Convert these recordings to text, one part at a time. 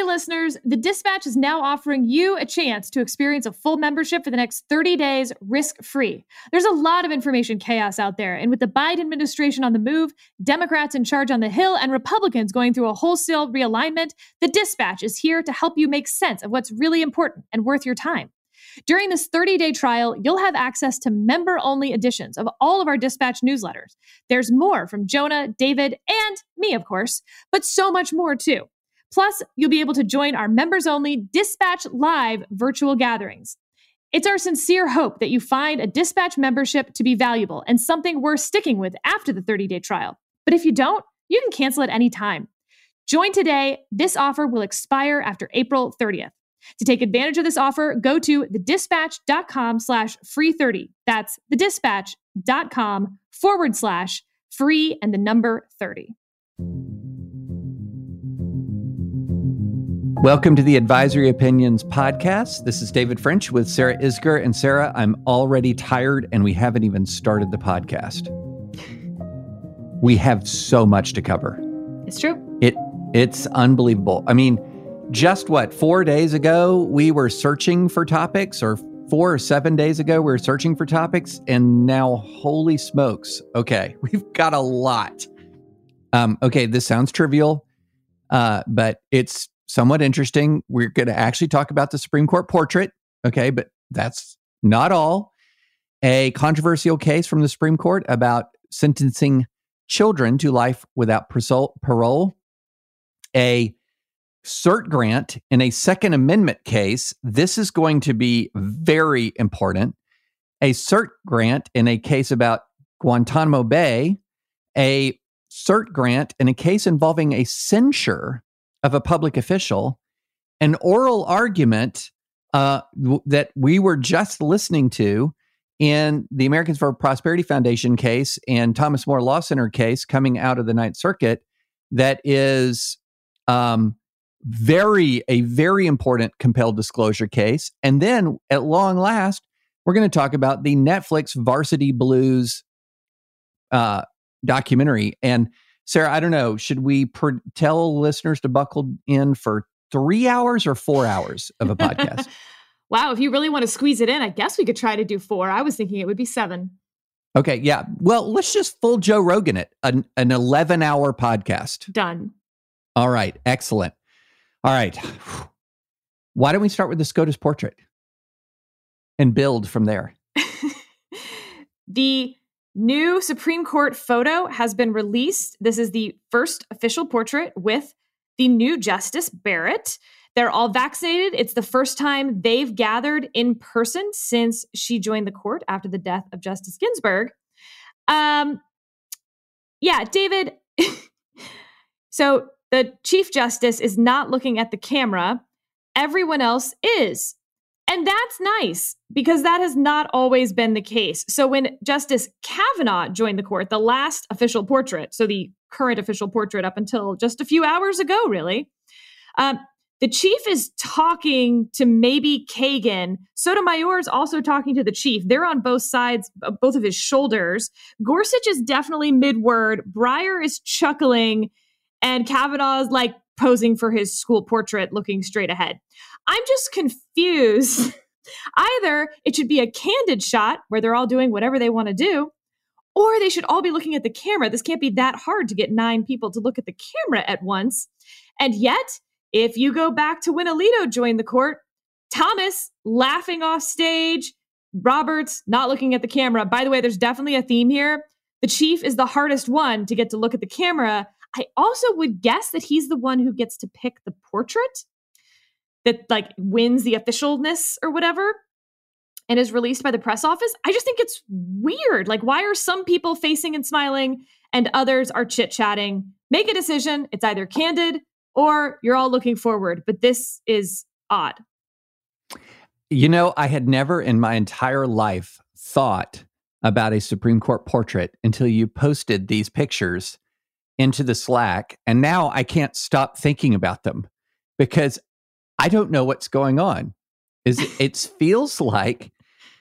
Hey, listeners, the Dispatch is now offering you a chance to experience a full membership for the next 30 days risk free. There's a lot of information chaos out there, and with the Biden administration on the move, Democrats in charge on the Hill, and Republicans going through a wholesale realignment, the Dispatch is here to help you make sense of what's really important and worth your time. During this 30 day trial, you'll have access to member only editions of all of our dispatch newsletters. There's more from Jonah, David, and me, of course, but so much more too. Plus, you'll be able to join our members only Dispatch Live virtual gatherings. It's our sincere hope that you find a Dispatch membership to be valuable and something worth sticking with after the 30 day trial. But if you don't, you can cancel at any time. Join today. This offer will expire after April 30th. To take advantage of this offer, go to thedispatch.com slash free 30. That's thedispatch.com forward slash free and the number 30. Welcome to the Advisory Opinions podcast. This is David French with Sarah Isgur. And Sarah, I'm already tired and we haven't even started the podcast. We have so much to cover. It's true. It it's unbelievable. I mean, just what, 4 days ago we were searching for topics or 4 or 7 days ago we were searching for topics and now holy smokes. Okay, we've got a lot. Um okay, this sounds trivial. Uh, but it's somewhat interesting. We're going to actually talk about the Supreme Court portrait. Okay, but that's not all. A controversial case from the Supreme Court about sentencing children to life without parole. A cert grant in a Second Amendment case. This is going to be very important. A cert grant in a case about Guantanamo Bay. A cert grant in a case involving a censure of a public official, an oral argument uh, w- that we were just listening to in the Americans for Prosperity Foundation case and Thomas More Law Center case coming out of the Ninth Circuit that is um, very a very important compelled disclosure case. And then at long last, we're going to talk about the Netflix Varsity Blues uh, documentary and Sarah, I don't know. Should we per- tell listeners to buckle in for three hours or four hours of a podcast? wow. If you really want to squeeze it in, I guess we could try to do four. I was thinking it would be seven. Okay. Yeah. Well, let's just full Joe Rogan it, an, an 11 hour podcast. Done. All right. Excellent. All right. Why don't we start with the SCOTUS portrait and build from there? the New Supreme Court photo has been released. This is the first official portrait with the new Justice Barrett. They're all vaccinated. It's the first time they've gathered in person since she joined the court after the death of Justice Ginsburg. Um, yeah, David. so the Chief Justice is not looking at the camera. Everyone else is. And that's nice because that has not always been the case. So when Justice Kavanaugh joined the court, the last official portrait, so the current official portrait up until just a few hours ago, really, um, the chief is talking to maybe Kagan. Sotomayor is also talking to the chief. They're on both sides, both of his shoulders. Gorsuch is definitely mid word. Breyer is chuckling. And Kavanaugh is like posing for his school portrait, looking straight ahead. I'm just confused. Either it should be a candid shot where they're all doing whatever they want to do, or they should all be looking at the camera. This can't be that hard to get nine people to look at the camera at once. And yet, if you go back to when Alito joined the court, Thomas laughing off stage, Roberts not looking at the camera. By the way, there's definitely a theme here. The chief is the hardest one to get to look at the camera. I also would guess that he's the one who gets to pick the portrait that like wins the officialness or whatever and is released by the press office. I just think it's weird. Like, why are some people facing and smiling and others are chit chatting? Make a decision. It's either candid or you're all looking forward, but this is odd. You know, I had never in my entire life thought about a Supreme Court portrait until you posted these pictures into the Slack. And now I can't stop thinking about them because I don't know what's going on. Is it, it feels like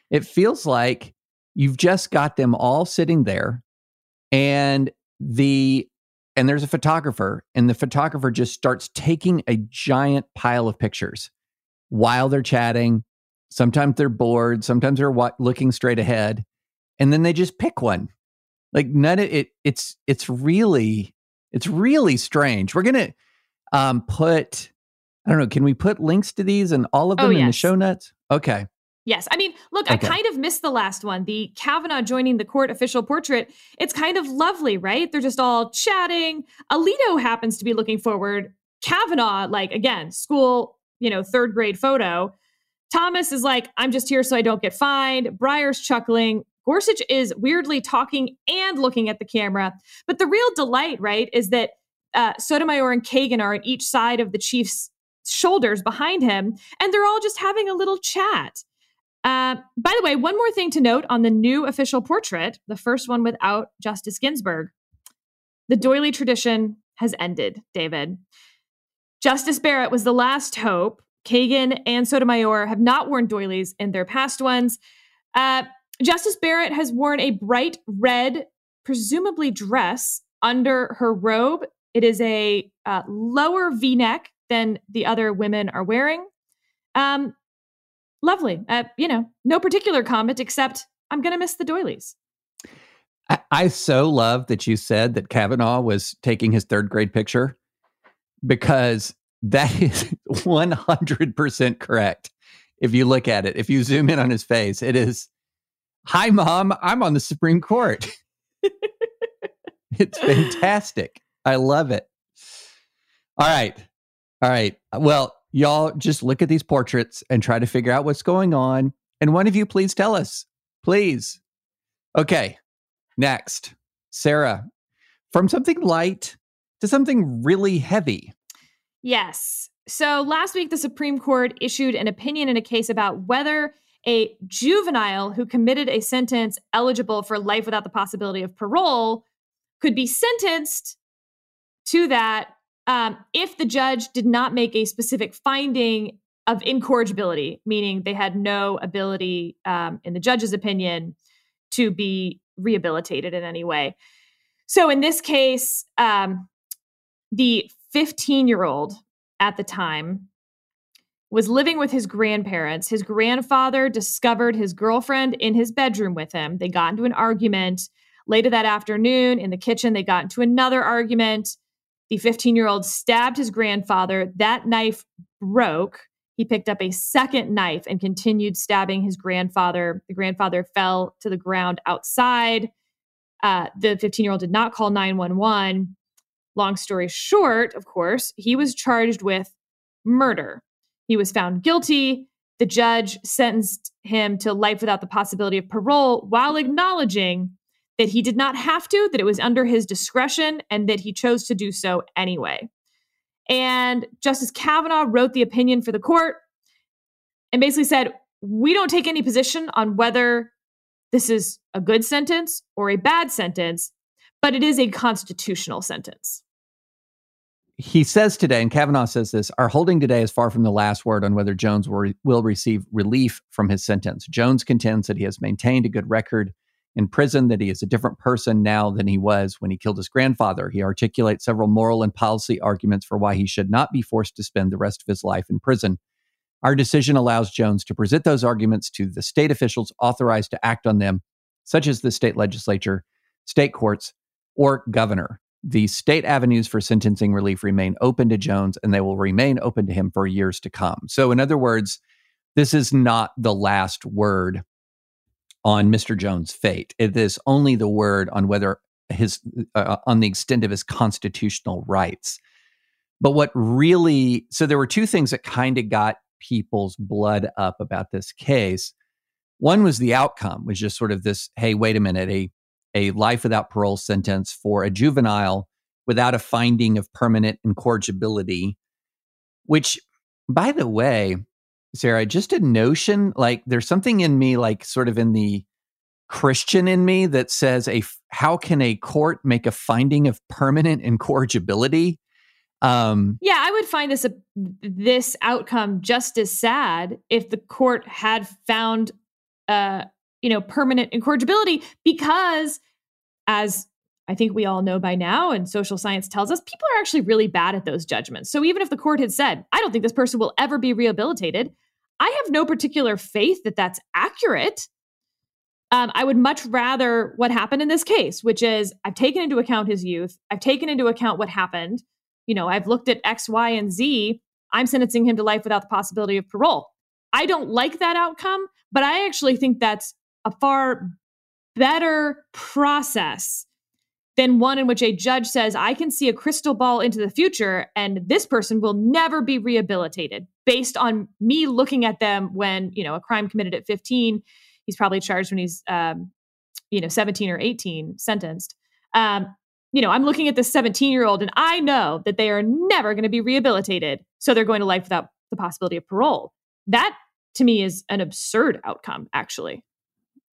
it feels like you've just got them all sitting there and the and there's a photographer, and the photographer just starts taking a giant pile of pictures while they're chatting. Sometimes they're bored, sometimes they're wa- looking straight ahead, and then they just pick one. Like none of it. It's it's really it's really strange. We're gonna um, put I don't know. Can we put links to these and all of Oh, them in the show notes? Okay. Yes. I mean, look, I kind of missed the last one. The Kavanaugh joining the court official portrait. It's kind of lovely, right? They're just all chatting. Alito happens to be looking forward. Kavanaugh, like, again, school, you know, third grade photo. Thomas is like, I'm just here so I don't get fined. Breyer's chuckling. Gorsuch is weirdly talking and looking at the camera. But the real delight, right, is that uh, Sotomayor and Kagan are on each side of the chief's shoulders behind him, and they're all just having a little chat. Uh, by the way, one more thing to note on the new official portrait, the first one without Justice Ginsburg. The doily tradition has ended, David. Justice Barrett was the last hope. Kagan and Sotomayor have not worn doilies in their past ones. Uh, Justice Barrett has worn a bright red, presumably dress, under her robe. It is a uh, lower v neck than the other women are wearing. Um, lovely. Uh, you know, no particular comment except I'm going to miss the doilies. I, I so love that you said that Kavanaugh was taking his third grade picture because that is 100% correct. If you look at it, if you zoom in on his face, it is, Hi, mom, I'm on the Supreme Court. it's fantastic. I love it. All right. All right. Well, y'all just look at these portraits and try to figure out what's going on. And one of you, please tell us. Please. Okay. Next, Sarah, from something light to something really heavy. Yes. So last week, the Supreme Court issued an opinion in a case about whether a juvenile who committed a sentence eligible for life without the possibility of parole could be sentenced to that um, if the judge did not make a specific finding of incorrigibility, meaning they had no ability, um, in the judge's opinion, to be rehabilitated in any way. So in this case, um, the 15 year old at the time was living with his grandparents. His grandfather discovered his girlfriend in his bedroom with him. They got into an argument. Later that afternoon in the kitchen, they got into another argument. The 15 year old stabbed his grandfather. That knife broke. He picked up a second knife and continued stabbing his grandfather. The grandfather fell to the ground outside. Uh, the 15 year old did not call 911. Long story short, of course, he was charged with murder. He was found guilty. The judge sentenced him to life without the possibility of parole while acknowledging that he did not have to, that it was under his discretion, and that he chose to do so anyway. And Justice Kavanaugh wrote the opinion for the court and basically said, We don't take any position on whether this is a good sentence or a bad sentence, but it is a constitutional sentence. He says today, and Kavanaugh says this our holding today is far from the last word on whether Jones will, will receive relief from his sentence. Jones contends that he has maintained a good record in prison, that he is a different person now than he was when he killed his grandfather. He articulates several moral and policy arguments for why he should not be forced to spend the rest of his life in prison. Our decision allows Jones to present those arguments to the state officials authorized to act on them, such as the state legislature, state courts, or governor. The state avenues for sentencing relief remain open to Jones, and they will remain open to him for years to come. So, in other words, this is not the last word on Mr. Jones' fate. It is only the word on whether his uh, on the extent of his constitutional rights. But what really so there were two things that kind of got people's blood up about this case. One was the outcome, was just sort of this, hey, wait a minute, a a life without parole sentence for a juvenile without a finding of permanent incorrigibility, which, by the way, Sarah, just a notion like there's something in me, like sort of in the Christian in me, that says, a how can a court make a finding of permanent incorrigibility? Um, Yeah, I would find this a, this outcome just as sad if the court had found uh you know permanent incorrigibility because as I think we all know by now, and social science tells us people are actually really bad at those judgments. So even if the court had said, I don't think this person will ever be rehabilitated, I have no particular faith that that's accurate. Um, I would much rather what happened in this case, which is I've taken into account his youth, I've taken into account what happened. You know, I've looked at X, Y, and Z. I'm sentencing him to life without the possibility of parole. I don't like that outcome, but I actually think that's a far better process than one in which a judge says, I can see a crystal ball into the future and this person will never be rehabilitated based on me looking at them when, you know, a crime committed at 15, he's probably charged when he's, um, you know, 17 or 18, sentenced. Um, you know, I'm looking at this 17 year old and I know that they are never going to be rehabilitated. So they're going to life without the possibility of parole. That to me is an absurd outcome, actually.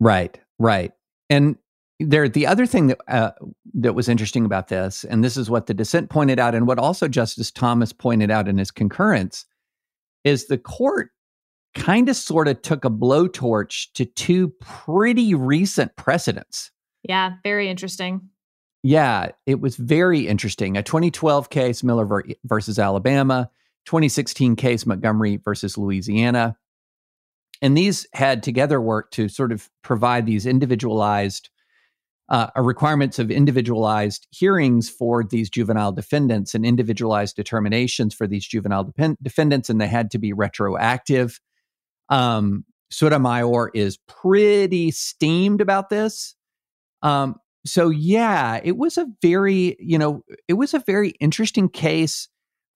Right, right. And there the other thing that uh, that was interesting about this and this is what the dissent pointed out and what also justice thomas pointed out in his concurrence is the court kind of sort of took a blowtorch to two pretty recent precedents. Yeah very interesting. Yeah it was very interesting. A 2012 case miller versus alabama 2016 case montgomery versus louisiana and these had together worked to sort of provide these individualized uh, requirements of individualized hearings for these juvenile defendants and individualized determinations for these juvenile depend- defendants, and they had to be retroactive. Um, Sotomayor is pretty steamed about this. Um, so yeah, it was a very, you know, it was a very interesting case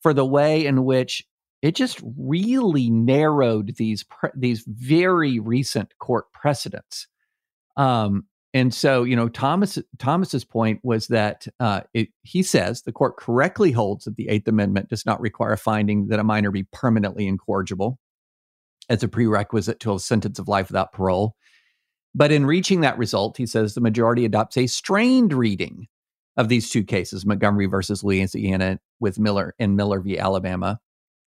for the way in which it just really narrowed these pre- these very recent court precedents. Um, and so, you know, Thomas Thomas's point was that uh, it, he says the court correctly holds that the Eighth Amendment does not require a finding that a minor be permanently incorrigible as a prerequisite to a sentence of life without parole. But in reaching that result, he says the majority adopts a strained reading of these two cases, Montgomery versus Louisiana with Miller and Miller v. Alabama,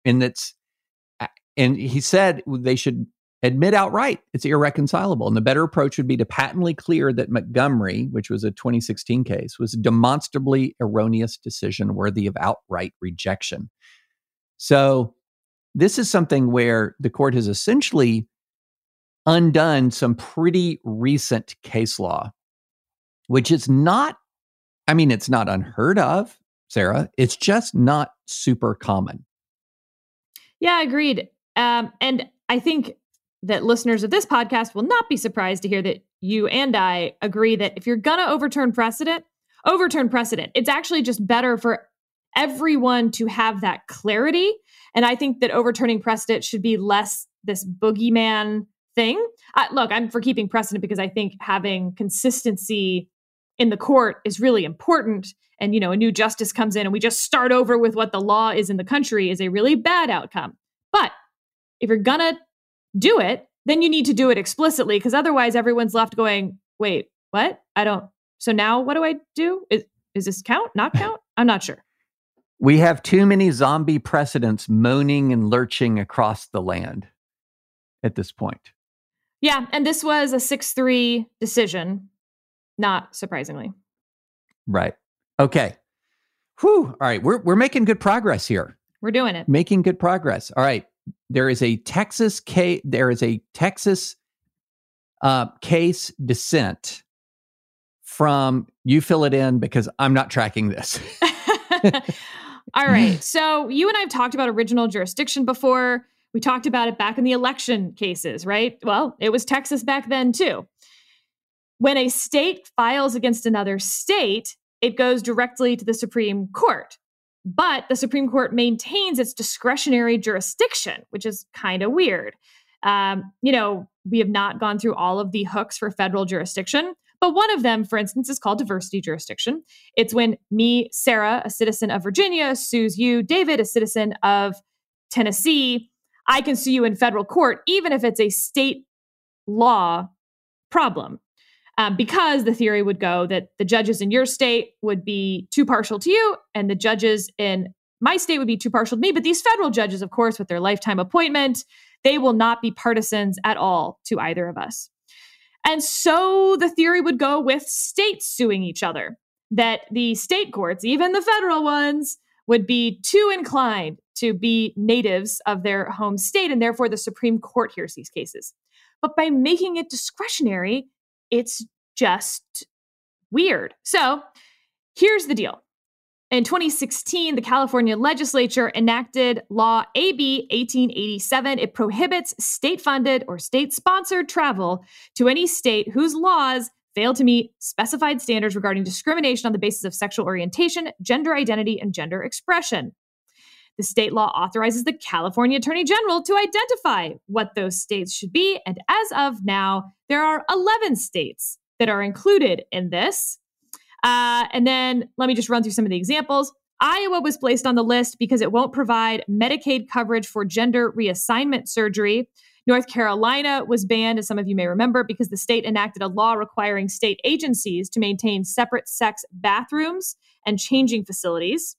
and that's uh, and he said they should admit outright it's irreconcilable. And the better approach would be to patently clear that Montgomery, which was a 2016 case, was a demonstrably erroneous decision worthy of outright rejection. So, this is something where the court has essentially undone some pretty recent case law, which is not, I mean, it's not unheard of, Sarah. It's just not super common. Yeah, agreed. Um, and I think that listeners of this podcast will not be surprised to hear that you and I agree that if you're going to overturn precedent, overturn precedent. It's actually just better for everyone to have that clarity. And I think that overturning precedent should be less this boogeyman thing. Uh, look, I'm for keeping precedent because I think having consistency in the court is really important. And, you know, a new justice comes in and we just start over with what the law is in the country is a really bad outcome. But if you're to do it, then you need to do it explicitly because otherwise everyone's left going, wait, what? I don't. So now what do I do? Is, is this count? Not count? I'm not sure. We have too many zombie precedents moaning and lurching across the land at this point. Yeah. And this was a 6 3 decision, not surprisingly. Right. Okay. Whew. All right. We're, we're making good progress here. We're doing it. Making good progress. All right there is a Texas case. There is a Texas uh, case dissent from you. Fill it in because I'm not tracking this. All right. So you and I have talked about original jurisdiction before. We talked about it back in the election cases, right? Well, it was Texas back then too. When a state files against another state, it goes directly to the Supreme Court. But the Supreme Court maintains its discretionary jurisdiction, which is kind of weird. Um, you know, we have not gone through all of the hooks for federal jurisdiction, but one of them, for instance, is called diversity jurisdiction. It's when me, Sarah, a citizen of Virginia, sues you, David, a citizen of Tennessee. I can sue you in federal court, even if it's a state law problem um, because the theory would go that the judges in your state would be too partial to you, and the judges in my state would be too partial to me. But these federal judges, of course, with their lifetime appointment, they will not be partisans at all to either of us. And so the theory would go with states suing each other. that the state courts, even the federal ones, would be too inclined to be natives of their home state, and therefore the Supreme Court hears these cases. But by making it discretionary, it's just weird. So here's the deal. In 2016, the California legislature enacted Law AB 1887. It prohibits state funded or state sponsored travel to any state whose laws fail to meet specified standards regarding discrimination on the basis of sexual orientation, gender identity, and gender expression. The state law authorizes the California Attorney General to identify what those states should be. And as of now, there are 11 states that are included in this. Uh, and then let me just run through some of the examples. Iowa was placed on the list because it won't provide Medicaid coverage for gender reassignment surgery. North Carolina was banned, as some of you may remember, because the state enacted a law requiring state agencies to maintain separate sex bathrooms and changing facilities.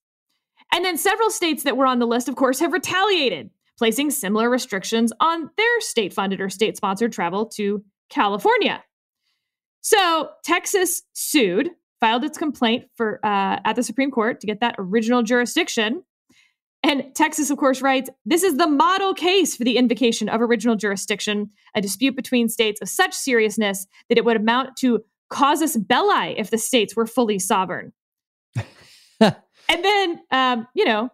And then several states that were on the list, of course, have retaliated, placing similar restrictions on their state funded or state sponsored travel to California. So Texas sued, filed its complaint for uh, at the Supreme Court to get that original jurisdiction. And Texas, of course, writes this is the model case for the invocation of original jurisdiction, a dispute between states of such seriousness that it would amount to casus belli if the states were fully sovereign. And then, um, you know,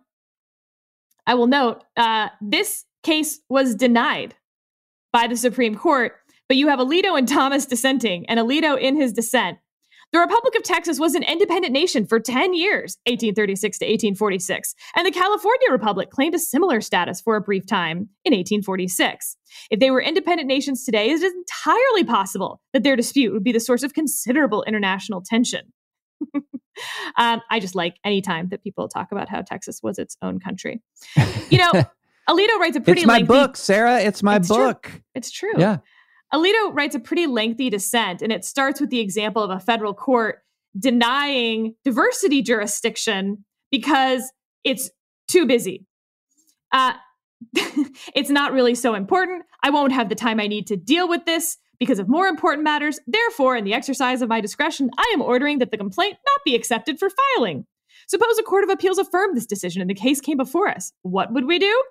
I will note uh, this case was denied by the Supreme Court, but you have Alito and Thomas dissenting, and Alito in his dissent the Republic of Texas was an independent nation for 10 years, 1836 to 1846, and the California Republic claimed a similar status for a brief time in 1846. If they were independent nations today, it is entirely possible that their dispute would be the source of considerable international tension. um, I just like any time that people talk about how Texas was its own country. You know, Alito writes a pretty. It's my lengthy, book, Sarah. It's my it's book. True. It's true. Yeah. Alito writes a pretty lengthy dissent, and it starts with the example of a federal court denying diversity jurisdiction because it's too busy. Uh, it's not really so important. I won't have the time I need to deal with this because of more important matters. Therefore, in the exercise of my discretion, I am ordering that the complaint not be accepted for filing. Suppose a court of appeals affirmed this decision and the case came before us. What would we do?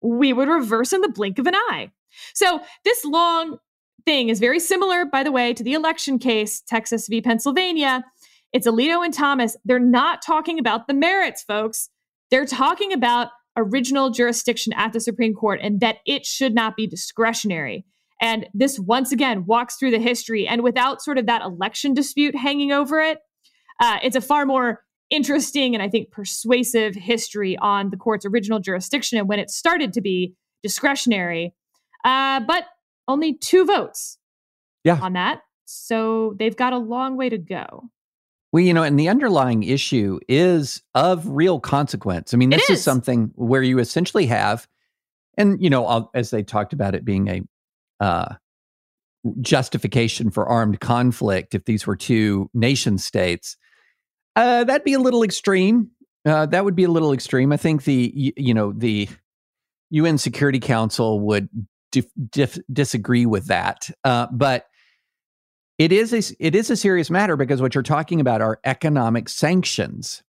We would reverse in the blink of an eye. So, this long thing is very similar, by the way, to the election case, Texas v. Pennsylvania. It's Alito and Thomas. They're not talking about the merits, folks. They're talking about original jurisdiction at the Supreme Court and that it should not be discretionary. And this once again walks through the history. And without sort of that election dispute hanging over it, uh, it's a far more interesting and I think persuasive history on the court's original jurisdiction and when it started to be discretionary. Uh, but only two votes yeah. on that. So they've got a long way to go. Well, you know, and the underlying issue is of real consequence. I mean, this is. is. something where you essentially have, and, you know, as they talked about it being a uh, justification for armed conflict if these were two nation states, uh, that'd be a little extreme. Uh, that would be a little extreme. I think the, you, you know, the UN Security Council would dif- dif- disagree with that. Uh, but it is a, it is a serious matter because what you're talking about are economic sanctions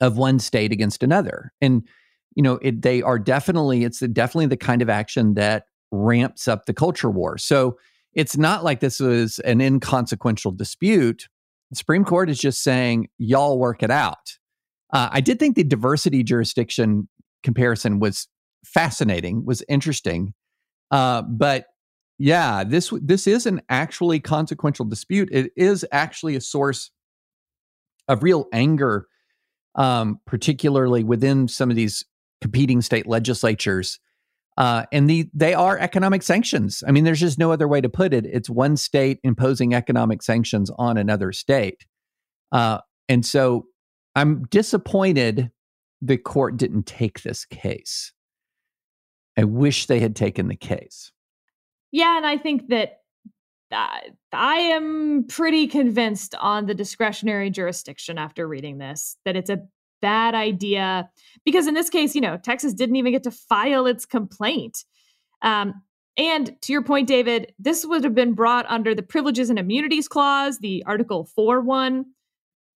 of one state against another, and you know it, they are definitely it's definitely the kind of action that ramps up the culture war. So it's not like this was an inconsequential dispute. The Supreme Court is just saying y'all work it out. Uh, I did think the diversity jurisdiction comparison was fascinating, was interesting. Uh, but yeah, this this is an actually consequential dispute. It is actually a source of real anger, um, particularly within some of these competing state legislatures. Uh, and the they are economic sanctions. I mean, there's just no other way to put it. It's one state imposing economic sanctions on another state, uh, and so I'm disappointed the court didn't take this case. I wish they had taken the case. Yeah, and I think that uh, I am pretty convinced on the discretionary jurisdiction after reading this that it's a bad idea because in this case, you know, Texas didn't even get to file its complaint. Um, and to your point, David, this would have been brought under the Privileges and Immunities Clause, the Article 4 one.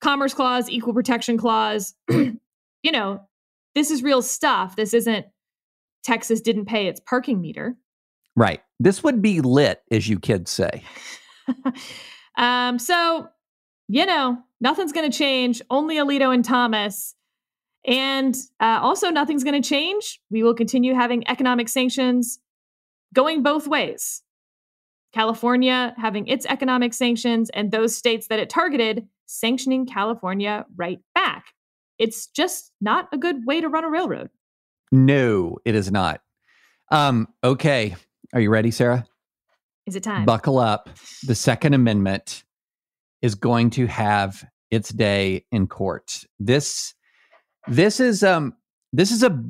Commerce Clause, Equal Protection Clause. you know, this is real stuff. This isn't Texas didn't pay its parking meter. Right. This would be lit, as you kids say. um, so, you know, nothing's going to change. Only Alito and Thomas. And uh, also, nothing's going to change. We will continue having economic sanctions going both ways. California having its economic sanctions, and those states that it targeted sanctioning California right back. It's just not a good way to run a railroad. No, it is not. Um, okay. Are you ready, Sarah? Is it time? Buckle up. The Second Amendment is going to have its day in court. This this is um this is a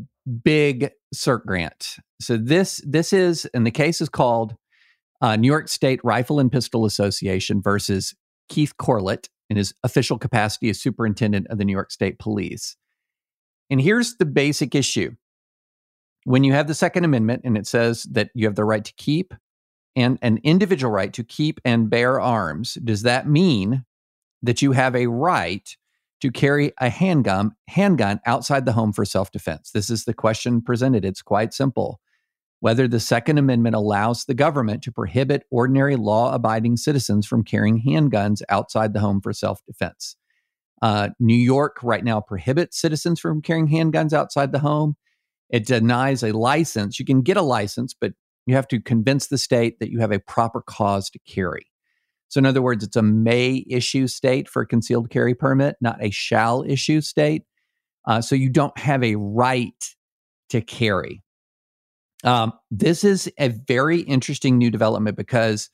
big cert grant. So this this is and the case is called uh, New York State Rifle and Pistol Association versus Keith Corlett in his official capacity as superintendent of the New York State Police. And here's the basic issue. When you have the Second Amendment and it says that you have the right to keep and an individual right to keep and bear arms, does that mean that you have a right to carry a handgun handgun outside the home for self-defense? This is the question presented. It's quite simple. Whether the Second Amendment allows the government to prohibit ordinary law abiding citizens from carrying handguns outside the home for self defense. Uh, New York right now prohibits citizens from carrying handguns outside the home. It denies a license. You can get a license, but you have to convince the state that you have a proper cause to carry. So, in other words, it's a may issue state for a concealed carry permit, not a shall issue state. Uh, so, you don't have a right to carry. Um, this is a very interesting new development because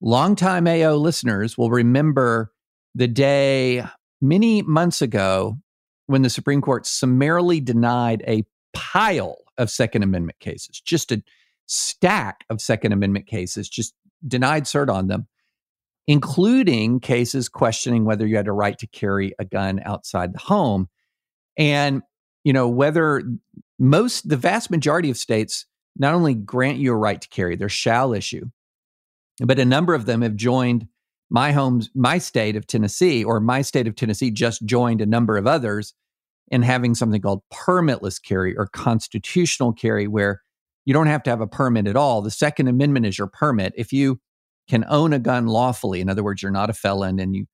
longtime AO listeners will remember the day many months ago when the Supreme Court summarily denied a pile of Second Amendment cases, just a stack of Second Amendment cases, just denied cert on them, including cases questioning whether you had a right to carry a gun outside the home. And, you know, whether most, the vast majority of states not only grant you a right to carry, their shall issue, but a number of them have joined my home's, my state of Tennessee, or my state of Tennessee just joined a number of others in having something called permitless carry or constitutional carry, where you don't have to have a permit at all. The Second Amendment is your permit. If you can own a gun lawfully, in other words, you're not a felon and you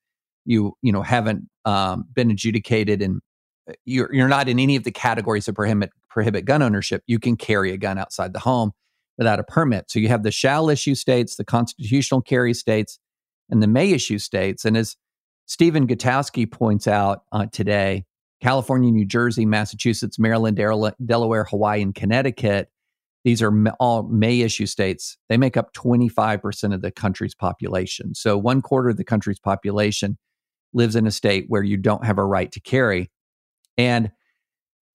you you know haven't um, been adjudicated and uh, you're you're not in any of the categories that prohibit prohibit gun ownership. You can carry a gun outside the home without a permit. So you have the shall issue states, the constitutional carry states, and the may issue states. And as Stephen Gutowski points out uh, today, California, New Jersey, Massachusetts, Maryland, Delaware, Hawaii, and Connecticut, these are all may issue states. They make up 25% of the country's population. So one quarter of the country's population lives in a state where you don't have a right to carry. And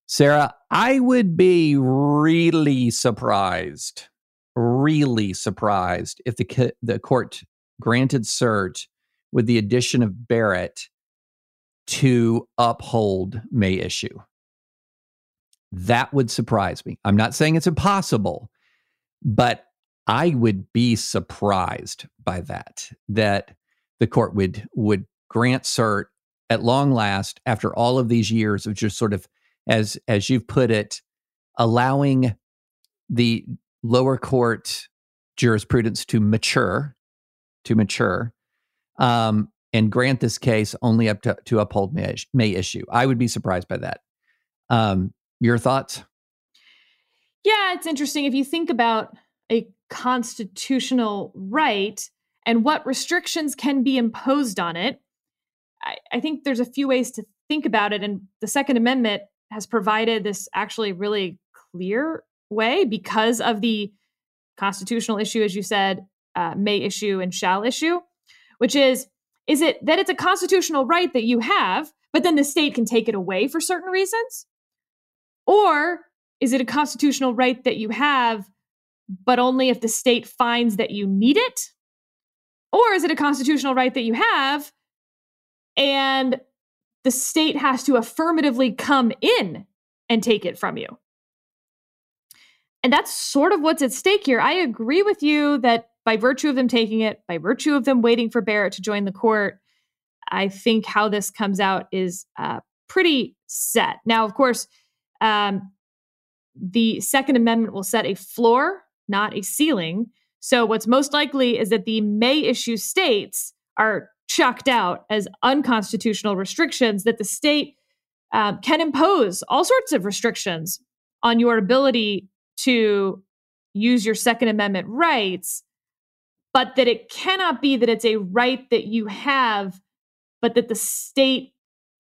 Sarah, I would be really surprised, really surprised if the, the court granted cert with the addition of Barrett to uphold may issue. That would surprise me. I'm not saying it's impossible, but I would be surprised by that that the court would would grant cert at long last after all of these years of just sort of as as you've put it allowing the lower court jurisprudence to mature to mature um, and grant this case only up to, to uphold may, may issue. I would be surprised by that. Um, your thoughts? Yeah, it's interesting. If you think about a constitutional right and what restrictions can be imposed on it, I, I think there's a few ways to think about it. And the Second Amendment has provided this actually really clear way because of the constitutional issue, as you said, uh, may issue and shall issue, which is is it that it's a constitutional right that you have, but then the state can take it away for certain reasons? Or is it a constitutional right that you have, but only if the state finds that you need it? Or is it a constitutional right that you have and the state has to affirmatively come in and take it from you? And that's sort of what's at stake here. I agree with you that by virtue of them taking it, by virtue of them waiting for Barrett to join the court, I think how this comes out is uh, pretty set. Now, of course, um, the Second Amendment will set a floor, not a ceiling. So, what's most likely is that the may issue states are chucked out as unconstitutional restrictions that the state uh, can impose all sorts of restrictions on your ability to use your Second Amendment rights, but that it cannot be that it's a right that you have, but that the state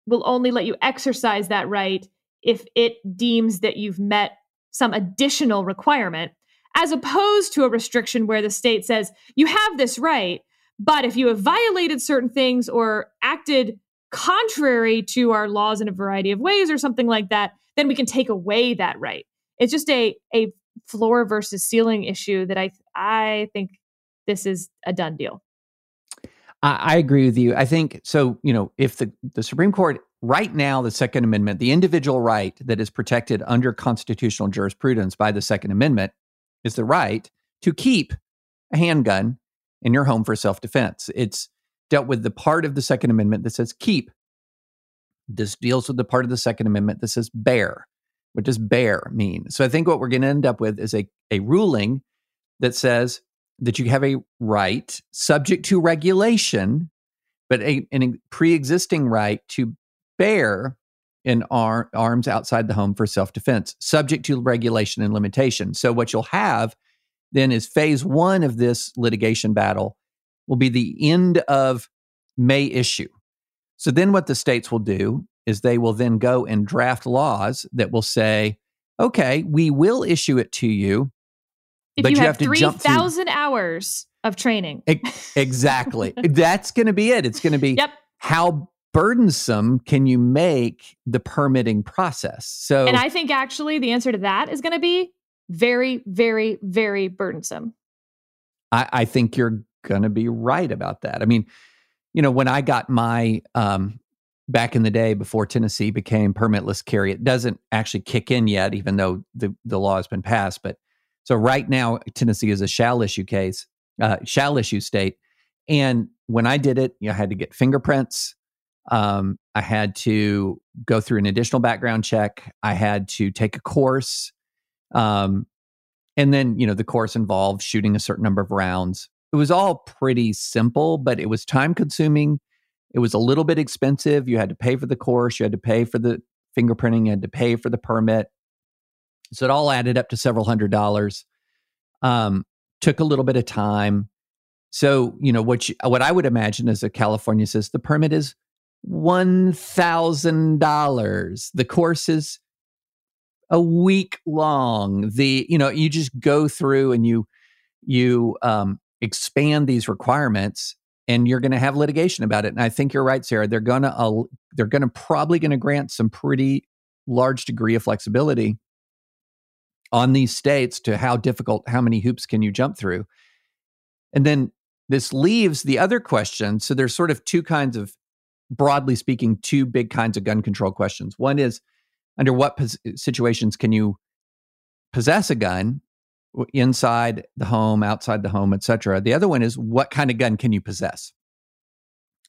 will only let you exercise that right if it deems that you've met some additional requirement, as opposed to a restriction where the state says, you have this right, but if you have violated certain things or acted contrary to our laws in a variety of ways or something like that, then we can take away that right. It's just a a floor versus ceiling issue that I I think this is a done deal. I, agree with you. I think so. You know, if the the Supreme Court right now, the Second Amendment, the individual right that is protected under constitutional jurisprudence by the Second Amendment, is the right to keep a handgun in your home for self defense. It's dealt with the part of the Second Amendment that says keep. This deals with the part of the Second Amendment that says bear. What does bear mean? So I think what we're going to end up with is a, a ruling that says that you have a right subject to regulation, but a, a pre existing right to bear in ar- arms outside the home for self defense, subject to regulation and limitation. So what you'll have then is phase one of this litigation battle will be the end of may issue. So then what the states will do is they will then go and draft laws that will say, okay, we will issue it to you. If but you, have, have 3,000 hours of training. exactly. That's going to be it. It's going to be yep. how burdensome can you make the permitting process? So And I think actually the answer to that is going to be very, very, very burdensome. I, I think you're going to be right about that. I mean, you know, when I got my um, back in the day before Tennessee became permitless carry, it doesn't actually kick in yet, even though the the law has been passed. But so right now, Tennessee is a shall issue case, uh, shall issue state. And when I did it, you know, I had to get fingerprints. Um, I had to go through an additional background check. I had to take a course. Um, and then, you know, the course involved shooting a certain number of rounds it was all pretty simple, but it was time consuming. It was a little bit expensive. You had to pay for the course, you had to pay for the fingerprinting, you had to pay for the permit. So it all added up to several hundred dollars. Um, took a little bit of time. So, you know, what you, what I would imagine is a California says the permit is $1,000. The course is a week long. The, you know, you just go through and you, you, um, expand these requirements and you're going to have litigation about it and i think you're right sarah they're going to uh, they're going to probably going to grant some pretty large degree of flexibility on these states to how difficult how many hoops can you jump through and then this leaves the other question so there's sort of two kinds of broadly speaking two big kinds of gun control questions one is under what pos- situations can you possess a gun inside the home, outside the home, etc. The other one is what kind of gun can you possess?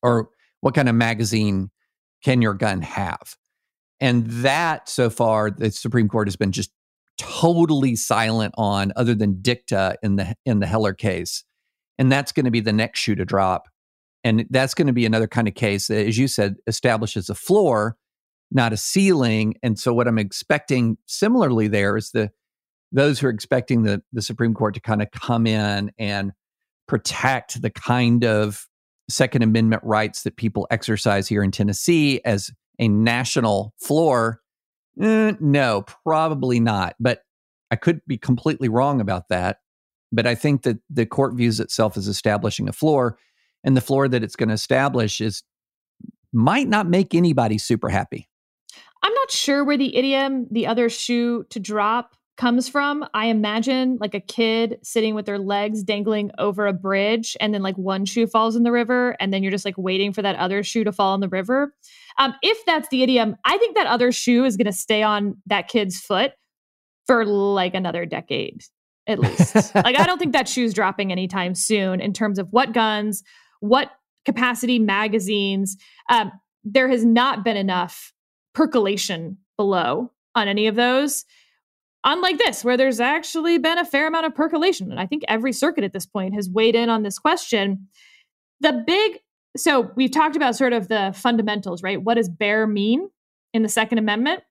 Or what kind of magazine can your gun have? And that so far the Supreme Court has been just totally silent on other than dicta in the in the Heller case. And that's going to be the next shoe to drop. And that's going to be another kind of case that, as you said, establishes a floor, not a ceiling. And so what I'm expecting similarly there is the those who are expecting the, the Supreme Court to kind of come in and protect the kind of Second Amendment rights that people exercise here in Tennessee as a national floor. Eh, no, probably not. But I could be completely wrong about that. But I think that the court views itself as establishing a floor, and the floor that it's going to establish is might not make anybody super happy. I'm not sure where the idiom, the other shoe to drop, comes from. I imagine like a kid sitting with their legs dangling over a bridge and then like one shoe falls in the river and then you're just like waiting for that other shoe to fall in the river. Um, if that's the idiom, I think that other shoe is going to stay on that kid's foot for like another decade at least. like I don't think that shoe's dropping anytime soon in terms of what guns, what capacity magazines. Um, there has not been enough percolation below on any of those. Unlike this, where there's actually been a fair amount of percolation. And I think every circuit at this point has weighed in on this question. The big, so we've talked about sort of the fundamentals, right? What does bear mean in the Second Amendment?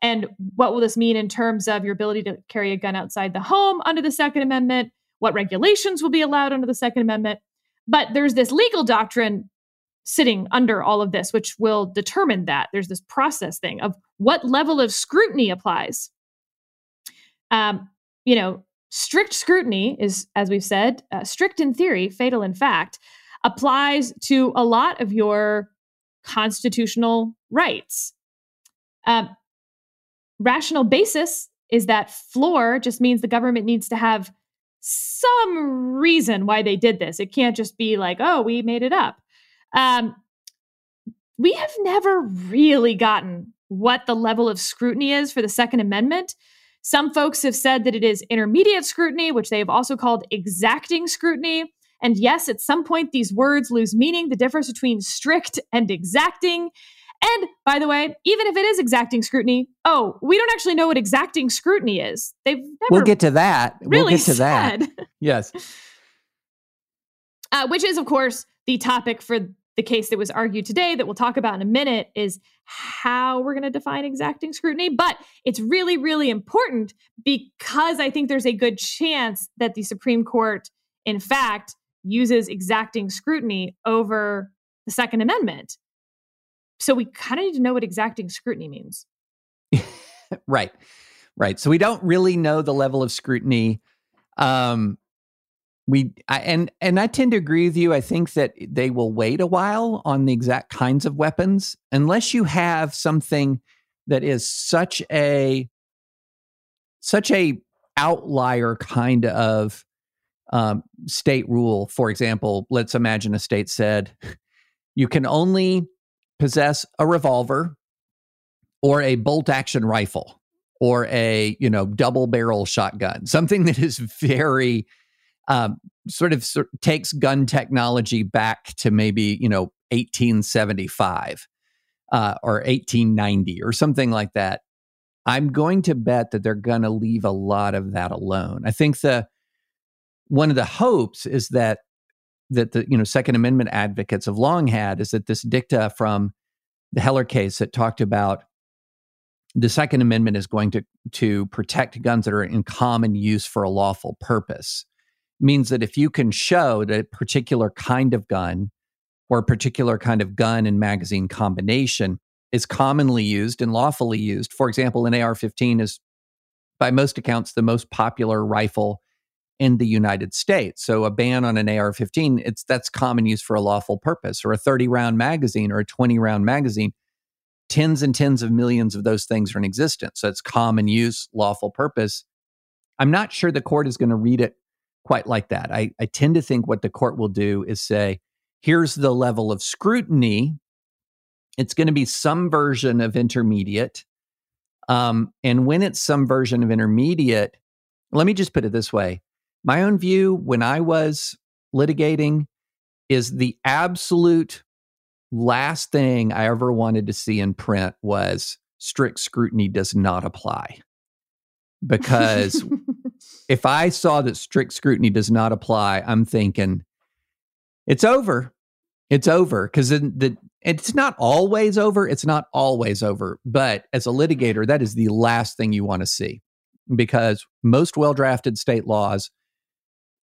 And what will this mean in terms of your ability to carry a gun outside the home under the Second Amendment? What regulations will be allowed under the Second Amendment? But there's this legal doctrine sitting under all of this, which will determine that. There's this process thing of what level of scrutiny applies. Um, you know, strict scrutiny is, as we've said, uh, strict in theory, fatal in fact, applies to a lot of your constitutional rights. Um, rational basis is that floor just means the government needs to have some reason why they did this. It can't just be like, oh, we made it up. Um, we have never really gotten what the level of scrutiny is for the Second Amendment. Some folks have said that it is intermediate scrutiny, which they have also called exacting scrutiny. And yes, at some point, these words lose meaning. The difference between strict and exacting and by the way, even if it is exacting scrutiny, oh, we don't actually know what exacting scrutiny is. They've never We'll get to that. Really we'll get to said. that. Yes. Uh, which is, of course, the topic for the case that was argued today that we'll talk about in a minute is how we're going to define exacting scrutiny. But it's really, really important because I think there's a good chance that the Supreme Court, in fact, uses exacting scrutiny over the Second Amendment. So we kind of need to know what exacting scrutiny means. right. Right. So we don't really know the level of scrutiny. Um, we I, and and I tend to agree with you. I think that they will wait a while on the exact kinds of weapons unless you have something that is such a such a outlier kind of um, state rule. For example, let's imagine a state said you can only possess a revolver or a bolt action rifle or a you know double barrel shotgun something that is very um, sort of sort, takes gun technology back to maybe you know 1875 uh, or 1890 or something like that. I'm going to bet that they're going to leave a lot of that alone. I think the one of the hopes is that that the you know Second Amendment advocates have long had is that this dicta from the Heller case that talked about the Second Amendment is going to to protect guns that are in common use for a lawful purpose. Means that if you can show that a particular kind of gun or a particular kind of gun and magazine combination is commonly used and lawfully used, for example, an AR-15 is by most accounts the most popular rifle in the United States. So a ban on an AR-15, it's that's common use for a lawful purpose, or a 30-round magazine or a 20-round magazine. Tens and tens of millions of those things are in existence. So it's common use, lawful purpose. I'm not sure the court is going to read it quite like that. I, I tend to think what the court will do is say, here's the level of scrutiny. It's going to be some version of intermediate. Um, and when it's some version of intermediate, let me just put it this way my own view when I was litigating is the absolute last thing I ever wanted to see in print was strict scrutiny does not apply. Because if I saw that strict scrutiny does not apply, I'm thinking it's over. It's over because the it's not always over. It's not always over. But as a litigator, that is the last thing you want to see because most well drafted state laws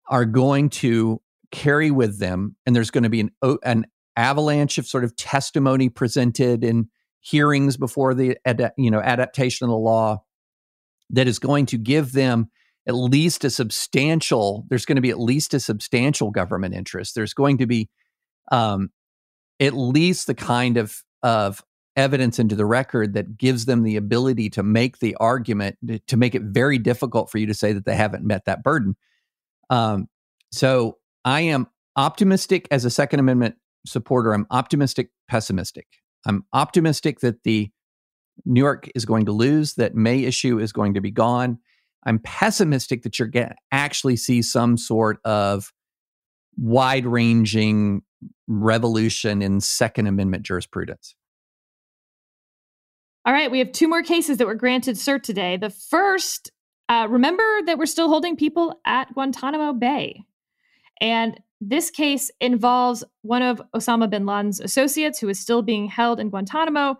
are going to carry with them, and there's going to be an, an avalanche of sort of testimony presented in hearings before the you know adaptation of the law that is going to give them at least a substantial there's going to be at least a substantial government interest. There's going to be um, at least the kind of of evidence into the record that gives them the ability to make the argument to make it very difficult for you to say that they haven't met that burden um, so I am optimistic as a Second Amendment supporter. I'm optimistic, pessimistic. I'm optimistic that the New York is going to lose, that May issue is going to be gone. I'm pessimistic that you're going to actually see some sort of wide ranging revolution in Second Amendment jurisprudence. All right, we have two more cases that were granted cert today. The first, uh, remember that we're still holding people at Guantanamo Bay. And this case involves one of Osama bin Laden's associates who is still being held in Guantanamo.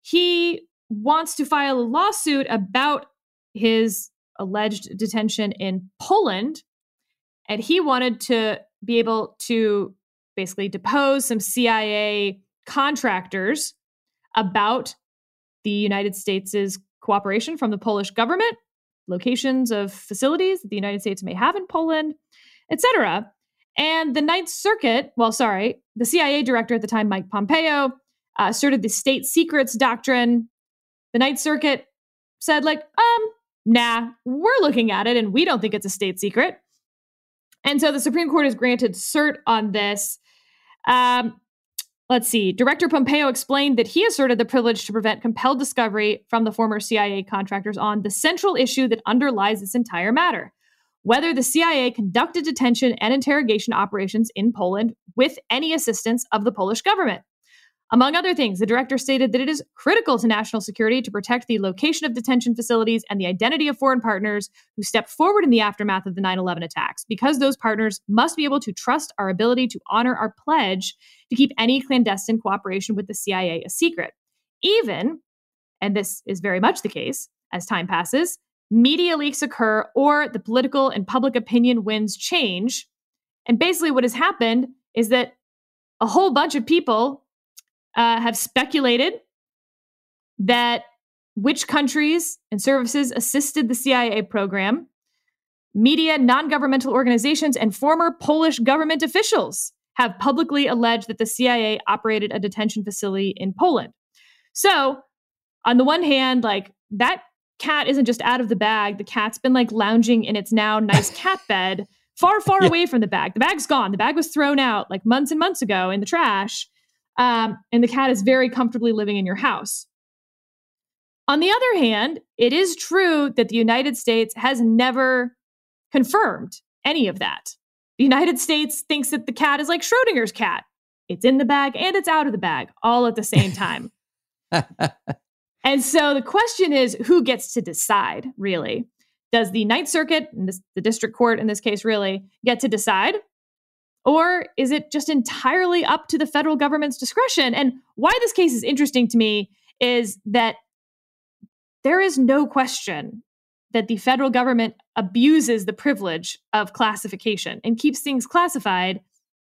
He wants to file a lawsuit about his alleged detention in Poland. And he wanted to be able to basically depose some CIA contractors about the United States' cooperation from the Polish government, locations of facilities that the United States may have in Poland, etc. And the Ninth Circuit, well, sorry, the CIA director at the time, Mike Pompeo, uh, asserted the state secrets doctrine. The Ninth Circuit said, like, um, nah, we're looking at it and we don't think it's a state secret. And so the Supreme Court has granted cert on this. Um, let's see. Director Pompeo explained that he asserted the privilege to prevent compelled discovery from the former CIA contractors on the central issue that underlies this entire matter whether the CIA conducted detention and interrogation operations in Poland with any assistance of the Polish government. Among other things, the director stated that it is critical to national security to protect the location of detention facilities and the identity of foreign partners who stepped forward in the aftermath of the 9 11 attacks, because those partners must be able to trust our ability to honor our pledge to keep any clandestine cooperation with the CIA a secret. Even, and this is very much the case as time passes, media leaks occur or the political and public opinion winds change. And basically, what has happened is that a whole bunch of people uh, have speculated that which countries and services assisted the CIA program, media, non governmental organizations, and former Polish government officials have publicly alleged that the CIA operated a detention facility in Poland. So, on the one hand, like that cat isn't just out of the bag. The cat's been like lounging in its now nice cat bed, far, far yeah. away from the bag. The bag's gone. The bag was thrown out like months and months ago in the trash. Um, and the cat is very comfortably living in your house. On the other hand, it is true that the United States has never confirmed any of that. The United States thinks that the cat is like Schrodinger's cat. It's in the bag and it's out of the bag all at the same time. and so the question is who gets to decide, really? Does the Ninth Circuit, and this, the district court in this case, really get to decide? Or is it just entirely up to the federal government's discretion? And why this case is interesting to me is that there is no question that the federal government abuses the privilege of classification and keeps things classified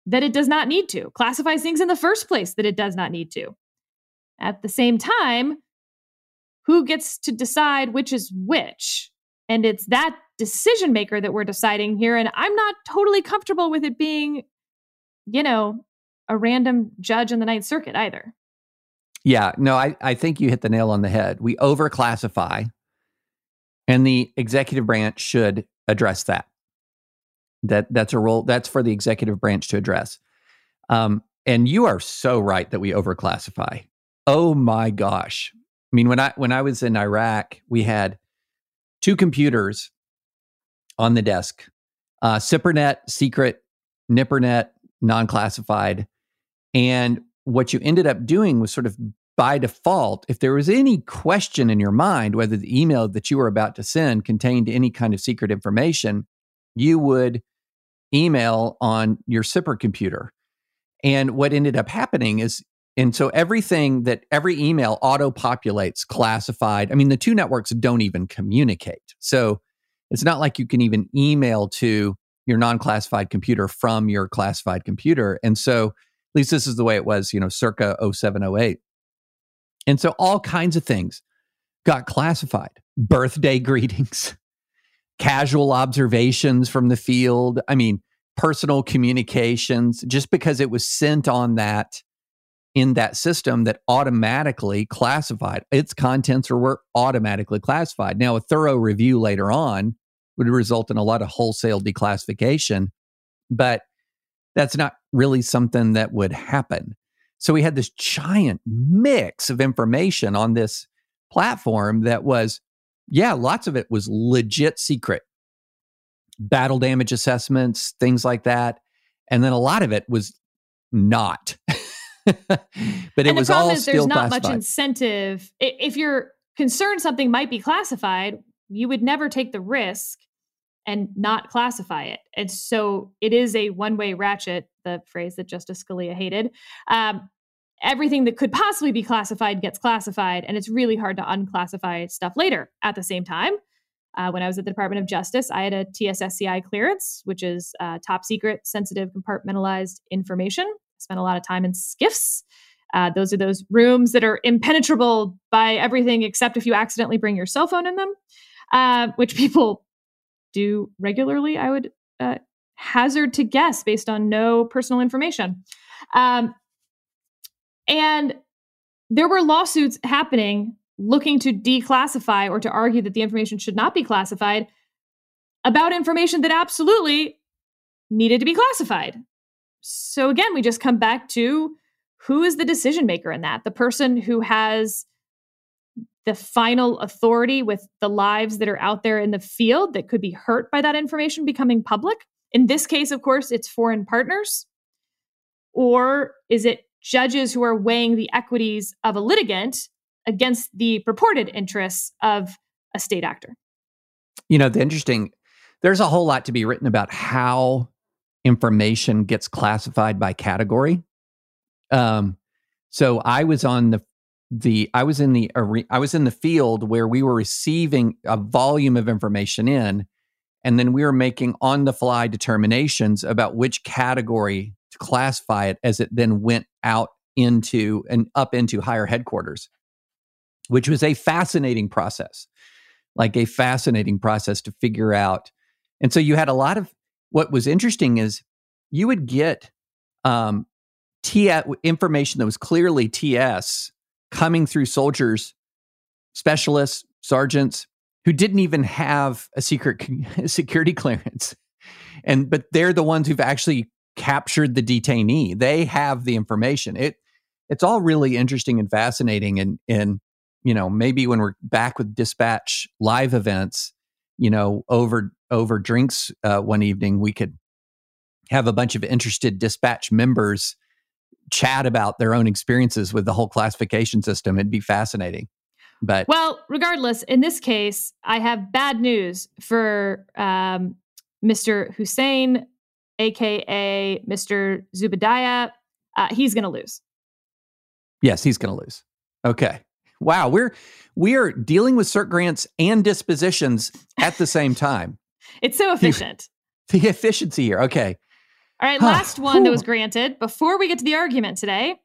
that it does not need to, classifies things in the first place that it does not need to. At the same time, who gets to decide which is which? And it's that decision maker that we're deciding here. And I'm not totally comfortable with it being, you know, a random judge in the Ninth Circuit either. Yeah, no, I, I think you hit the nail on the head. We overclassify, and the executive branch should address that. That that's a role that's for the executive branch to address. Um, and you are so right that we overclassify. Oh my gosh. I mean, when I when I was in Iraq, we had two computers on the desk uh, SIPRNet, secret, NIPRNet, non classified. And what you ended up doing was sort of by default, if there was any question in your mind whether the email that you were about to send contained any kind of secret information, you would email on your SIPR computer. And what ended up happening is, and so everything that every email auto populates classified. I mean, the two networks don't even communicate. So it's not like you can even email to your non-classified computer from your classified computer. And so at least this is the way it was, you know, circa 0708. And so all kinds of things got classified. Birthday greetings, casual observations from the field. I mean, personal communications, just because it was sent on that in that system that automatically classified its contents or were automatically classified. Now, a thorough review later on would result in a lot of wholesale declassification, but that's not really something that would happen. So we had this giant mix of information on this platform that was, yeah, lots of it was legit secret. Battle damage assessments, things like that. And then a lot of it was not. but it and was all is there's not classified. much incentive. If you're concerned something might be classified, you would never take the risk and not classify it. And so it is a one way ratchet, the phrase that Justice Scalia hated. Um, everything that could possibly be classified gets classified, and it's really hard to unclassify stuff later. At the same time, uh, when I was at the Department of Justice, I had a TSSCI clearance, which is uh, top secret, sensitive, compartmentalized information. Spent a lot of time in SCIFs. Uh, those are those rooms that are impenetrable by everything except if you accidentally bring your cell phone in them, uh, which people do regularly, I would uh, hazard to guess based on no personal information. Um, and there were lawsuits happening looking to declassify or to argue that the information should not be classified about information that absolutely needed to be classified. So again, we just come back to who is the decision maker in that? The person who has the final authority with the lives that are out there in the field that could be hurt by that information becoming public. In this case, of course, it's foreign partners. Or is it judges who are weighing the equities of a litigant against the purported interests of a state actor? You know, the interesting, there's a whole lot to be written about how information gets classified by category. Um, so I was on the the I was in the I was in the field where we were receiving a volume of information in, and then we were making on the fly determinations about which category to classify it as it then went out into and up into higher headquarters, which was a fascinating process, like a fascinating process to figure out. And so you had a lot of what was interesting is you would get um, T information that was clearly TS coming through soldiers, specialists, sergeants who didn't even have a secret security clearance. And but they're the ones who've actually captured the detainee. They have the information. It it's all really interesting and fascinating and and you know, maybe when we're back with dispatch live events, you know, over over drinks uh, one evening, we could have a bunch of interested dispatch members chat about their own experiences with the whole classification system. It'd be fascinating. But well, regardless, in this case, I have bad news for um, Mr. Hussein, aka Mr. Zubaydah. Uh, he's going to lose. Yes, he's going to lose. Okay. Wow, we're we are dealing with cert grants and dispositions at the same time. it's so efficient. The efficiency here. Okay. All right, last one that was granted before we get to the argument today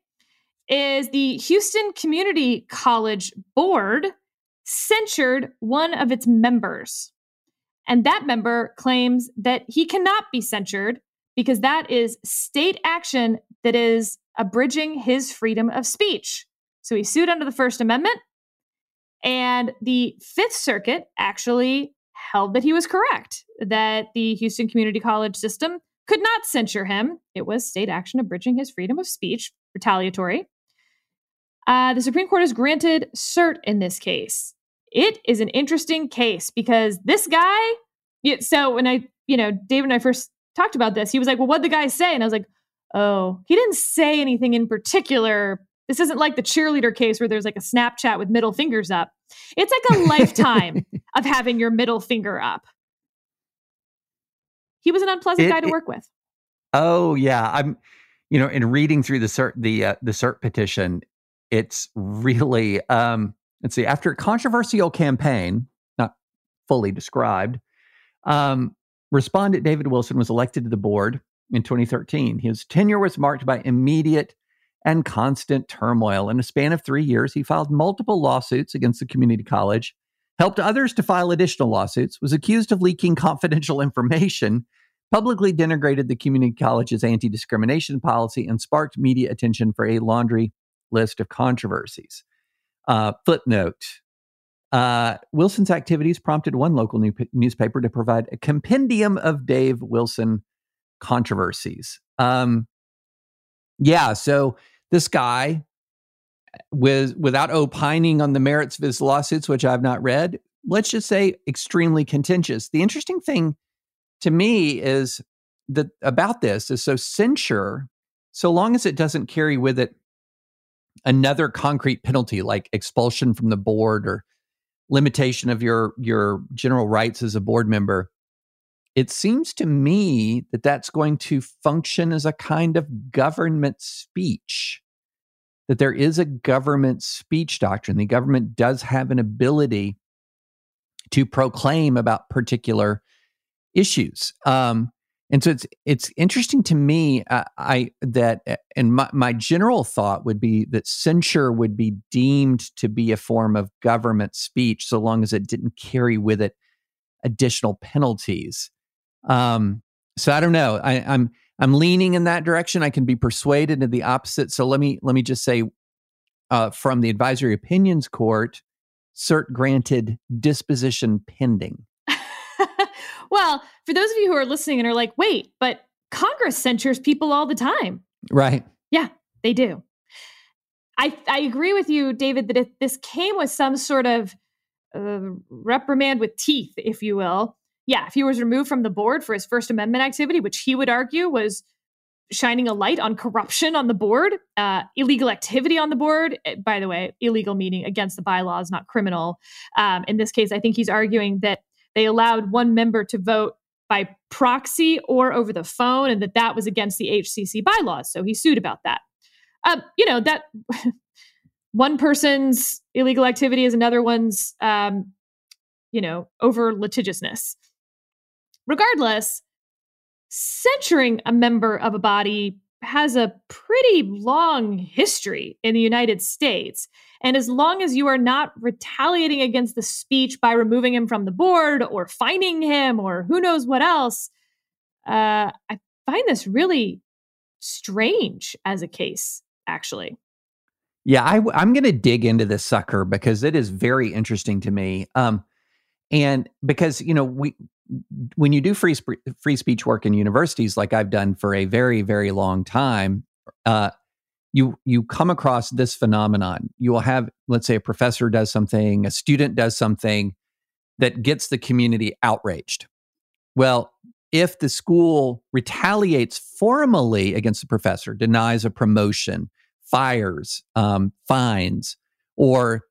is the Houston Community College Board censured one of its members. And that member claims that he cannot be censured because that is state action that is abridging his freedom of speech. So he sued under the First Amendment. And the Fifth Circuit actually held that he was correct, that the Houston Community College system could not censure him. It was state action abridging his freedom of speech, retaliatory. Uh, the Supreme Court has granted cert in this case. It is an interesting case because this guy. So when I, you know, David and I first talked about this, he was like, "Well, what'd the guy say?" And I was like, "Oh, he didn't say anything in particular. This isn't like the cheerleader case where there's like a Snapchat with middle fingers up. It's like a lifetime of having your middle finger up." He was an unpleasant It- guy to it- work with. Oh yeah, I'm. You know, in reading through the cert the uh, the cert petition, it's really um, let's see. After a controversial campaign, not fully described, um, respondent David Wilson was elected to the board in 2013. His tenure was marked by immediate and constant turmoil. In a span of three years, he filed multiple lawsuits against the community college, helped others to file additional lawsuits, was accused of leaking confidential information, publicly denigrated the community college's anti discrimination policy, and sparked media attention for a laundry list of controversies. Uh, footnote uh, Wilson's activities prompted one local new- newspaper to provide a compendium of Dave Wilson controversies. Um, yeah, so this guy was without opining on the merits of his lawsuits, which I've not read, let's just say extremely contentious. The interesting thing to me is that about this is so censure so long as it doesn't carry with it another concrete penalty like expulsion from the board or limitation of your your general rights as a board member it seems to me that that's going to function as a kind of government speech that there is a government speech doctrine. The government does have an ability to proclaim about particular issues. Um, and so it's it's interesting to me uh, i that uh, and my, my general thought would be that censure would be deemed to be a form of government speech so long as it didn't carry with it additional penalties. Um so i don't know. I, i'm i'm leaning in that direction i can be persuaded in the opposite so let me let me just say uh, from the advisory opinions court cert granted disposition pending well, for those of you who are listening and are like, wait, but Congress censures people all the time. Right. Yeah, they do. I, I agree with you, David, that if this came with some sort of uh, reprimand with teeth, if you will, yeah, if he was removed from the board for his First Amendment activity, which he would argue was shining a light on corruption on the board, uh, illegal activity on the board. Eh, by the way, illegal meaning against the bylaws, not criminal. Um, in this case, I think he's arguing that they allowed one member to vote by proxy or over the phone, and that that was against the HCC bylaws. So he sued about that. Um, you know that one person's illegal activity is another one's, um, you know, over litigiousness. Regardless, censuring a member of a body has a pretty long history in the United States. And as long as you are not retaliating against the speech by removing him from the board or fining him or who knows what else, uh, I find this really strange as a case, actually. Yeah, I, am going to dig into this sucker because it is very interesting to me. Um, and because you know we when you do free sp- free speech work in universities, like I've done for a very very long time, uh, you you come across this phenomenon. You will have, let's say, a professor does something, a student does something that gets the community outraged. Well, if the school retaliates formally against the professor, denies a promotion, fires, um, fines, or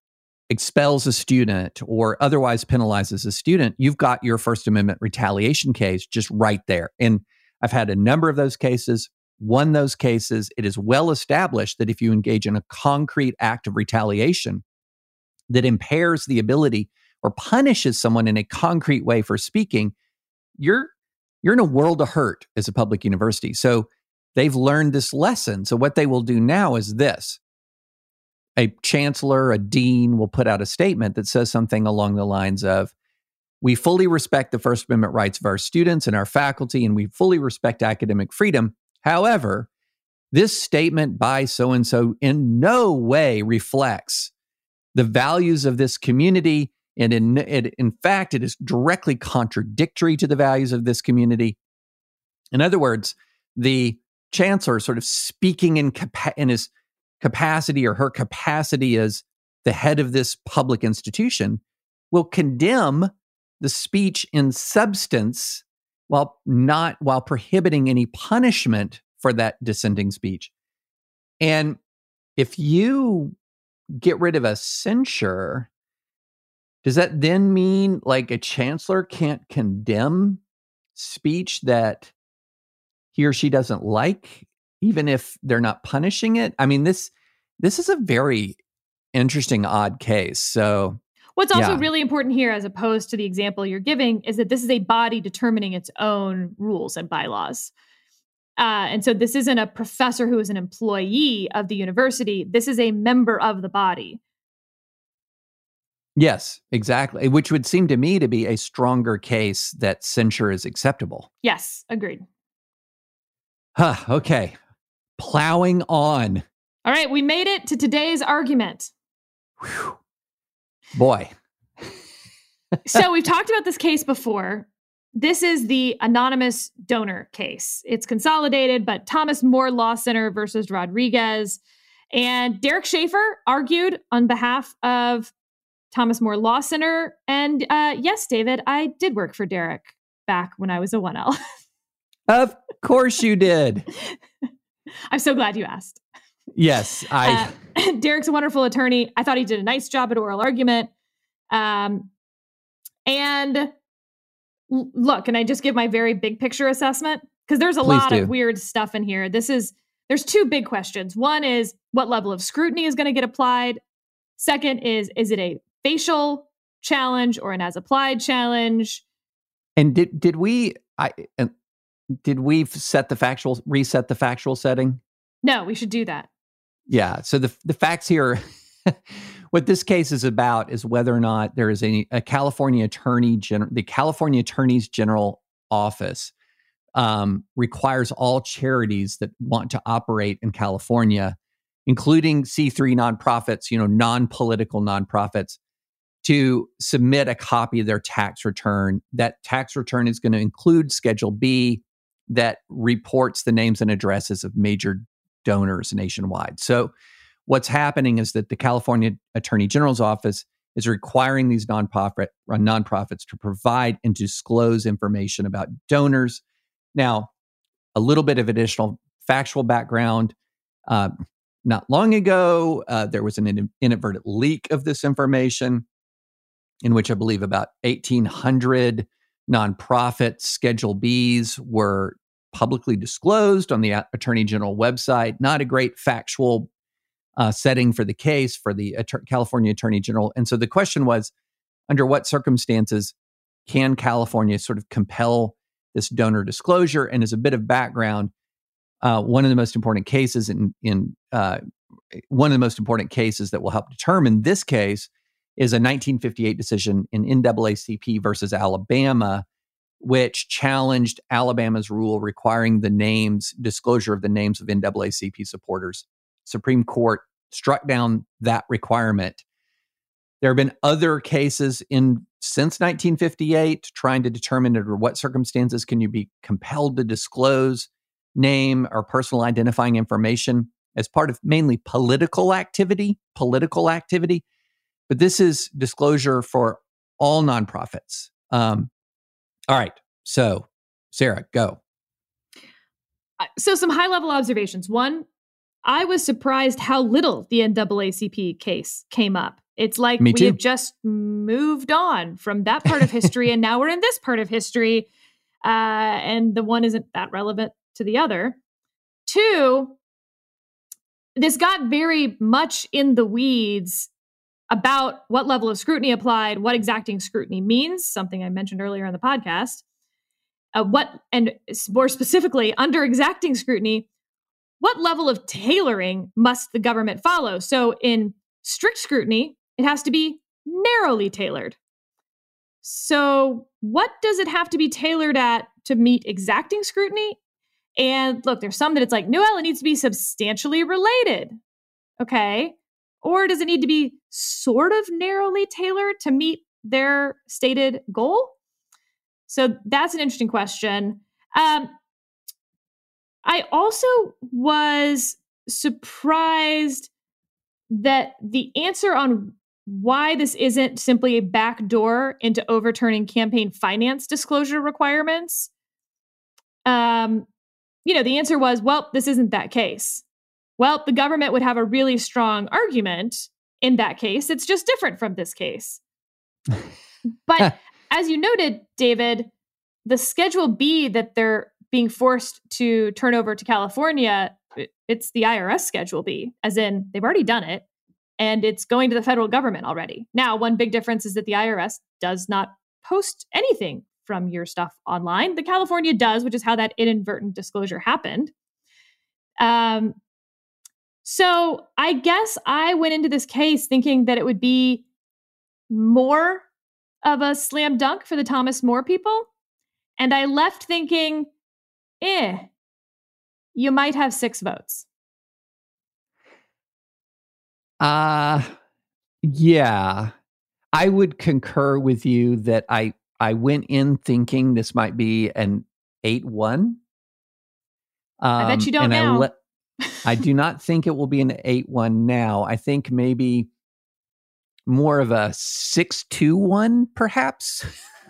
expels a student or otherwise penalizes a student, you've got your First Amendment retaliation case just right there. And I've had a number of those cases, won those cases. It is well established that if you engage in a concrete act of retaliation that impairs the ability or punishes someone in a concrete way for speaking, you're you're in a world of hurt as a public university. So they've learned this lesson. So what they will do now is this a chancellor, a dean will put out a statement that says something along the lines of, we fully respect the First Amendment rights of our students and our faculty, and we fully respect academic freedom. However, this statement by so and so in no way reflects the values of this community. And in, it, in fact, it is directly contradictory to the values of this community. In other words, the chancellor sort of speaking in, in his capacity or her capacity as the head of this public institution will condemn the speech in substance while not while prohibiting any punishment for that dissenting speech. And if you get rid of a censure, does that then mean like a chancellor can't condemn speech that he or she doesn't like even if they're not punishing it. I mean, this this is a very interesting odd case. So What's also yeah. really important here, as opposed to the example you're giving, is that this is a body determining its own rules and bylaws. Uh, and so this isn't a professor who is an employee of the university. This is a member of the body. Yes, exactly. Which would seem to me to be a stronger case that censure is acceptable. Yes, agreed. Huh, okay plowing on. All right, we made it to today's argument. Whew. Boy. so we've talked about this case before. This is the anonymous donor case. It's consolidated, but Thomas More Law Center versus Rodriguez. And Derek Shaffer argued on behalf of Thomas More Law Center. And uh, yes, David, I did work for Derek back when I was a 1L. of course you did. I'm so glad you asked. Yes, I. Uh, Derek's a wonderful attorney. I thought he did a nice job at oral argument. Um, and look, can I just give my very big picture assessment? Because there's a Please lot do. of weird stuff in here. This is there's two big questions. One is what level of scrutiny is going to get applied. Second is is it a facial challenge or an as applied challenge? And did did we? I uh, did we set the factual reset the factual setting? No, we should do that. Yeah. So the the facts here, what this case is about is whether or not there is a, a California attorney general, the California Attorney's General Office um, requires all charities that want to operate in California, including C3 nonprofits, you know, non-political nonprofits, to submit a copy of their tax return. That tax return is going to include Schedule B that reports the names and addresses of major donors nationwide. So, what's happening is that the California Attorney General's office is requiring these nonprofit uh, nonprofits to provide and disclose information about donors. Now, a little bit of additional factual background. Uh, not long ago, uh, there was an inadvertent leak of this information, in which I believe about 1,800 nonprofit Schedule Bs were publicly disclosed on the Attorney General website. Not a great factual uh, setting for the case for the At- California Attorney General. And so the question was under what circumstances can California sort of compel this donor disclosure? And as a bit of background, uh, one of the most important cases in, in uh, one of the most important cases that will help determine this case is a 1958 decision in NAACP versus Alabama which challenged Alabama's rule requiring the names, disclosure of the names of NAACP supporters. Supreme Court struck down that requirement. There have been other cases in since 1958 trying to determine under what circumstances can you be compelled to disclose name or personal identifying information as part of mainly political activity, political activity. But this is disclosure for all nonprofits. Um, all right. So, Sarah, go. Uh, so, some high level observations. One, I was surprised how little the NAACP case came up. It's like we have just moved on from that part of history and now we're in this part of history. Uh, and the one isn't that relevant to the other. Two, this got very much in the weeds about what level of scrutiny applied, what exacting scrutiny means, something I mentioned earlier in the podcast. Uh, what, and more specifically, under exacting scrutiny, what level of tailoring must the government follow? So, in strict scrutiny, it has to be narrowly tailored. So, what does it have to be tailored at to meet exacting scrutiny? And look, there's some that it's like, no, it needs to be substantially related. Okay. Or does it need to be sort of narrowly tailored to meet their stated goal? So that's an interesting question. Um, I also was surprised that the answer on why this isn't simply a backdoor into overturning campaign finance disclosure requirements. Um, you know, the answer was, well, this isn't that case. Well, the government would have a really strong argument in that case. It's just different from this case. but as you noted, David, the Schedule B that they're being forced to turn over to California, it's the IRS Schedule B, as in they've already done it and it's going to the federal government already. Now, one big difference is that the IRS does not post anything from your stuff online. The California does, which is how that inadvertent disclosure happened. Um, so I guess I went into this case thinking that it would be more of a slam dunk for the Thomas More people. And I left thinking, eh, you might have six votes. Uh yeah. I would concur with you that I I went in thinking this might be an 8 1. Um, I bet you don't and now. I, le- I do not think it will be an 8 1 now. I think maybe more of a 6 2 1, perhaps.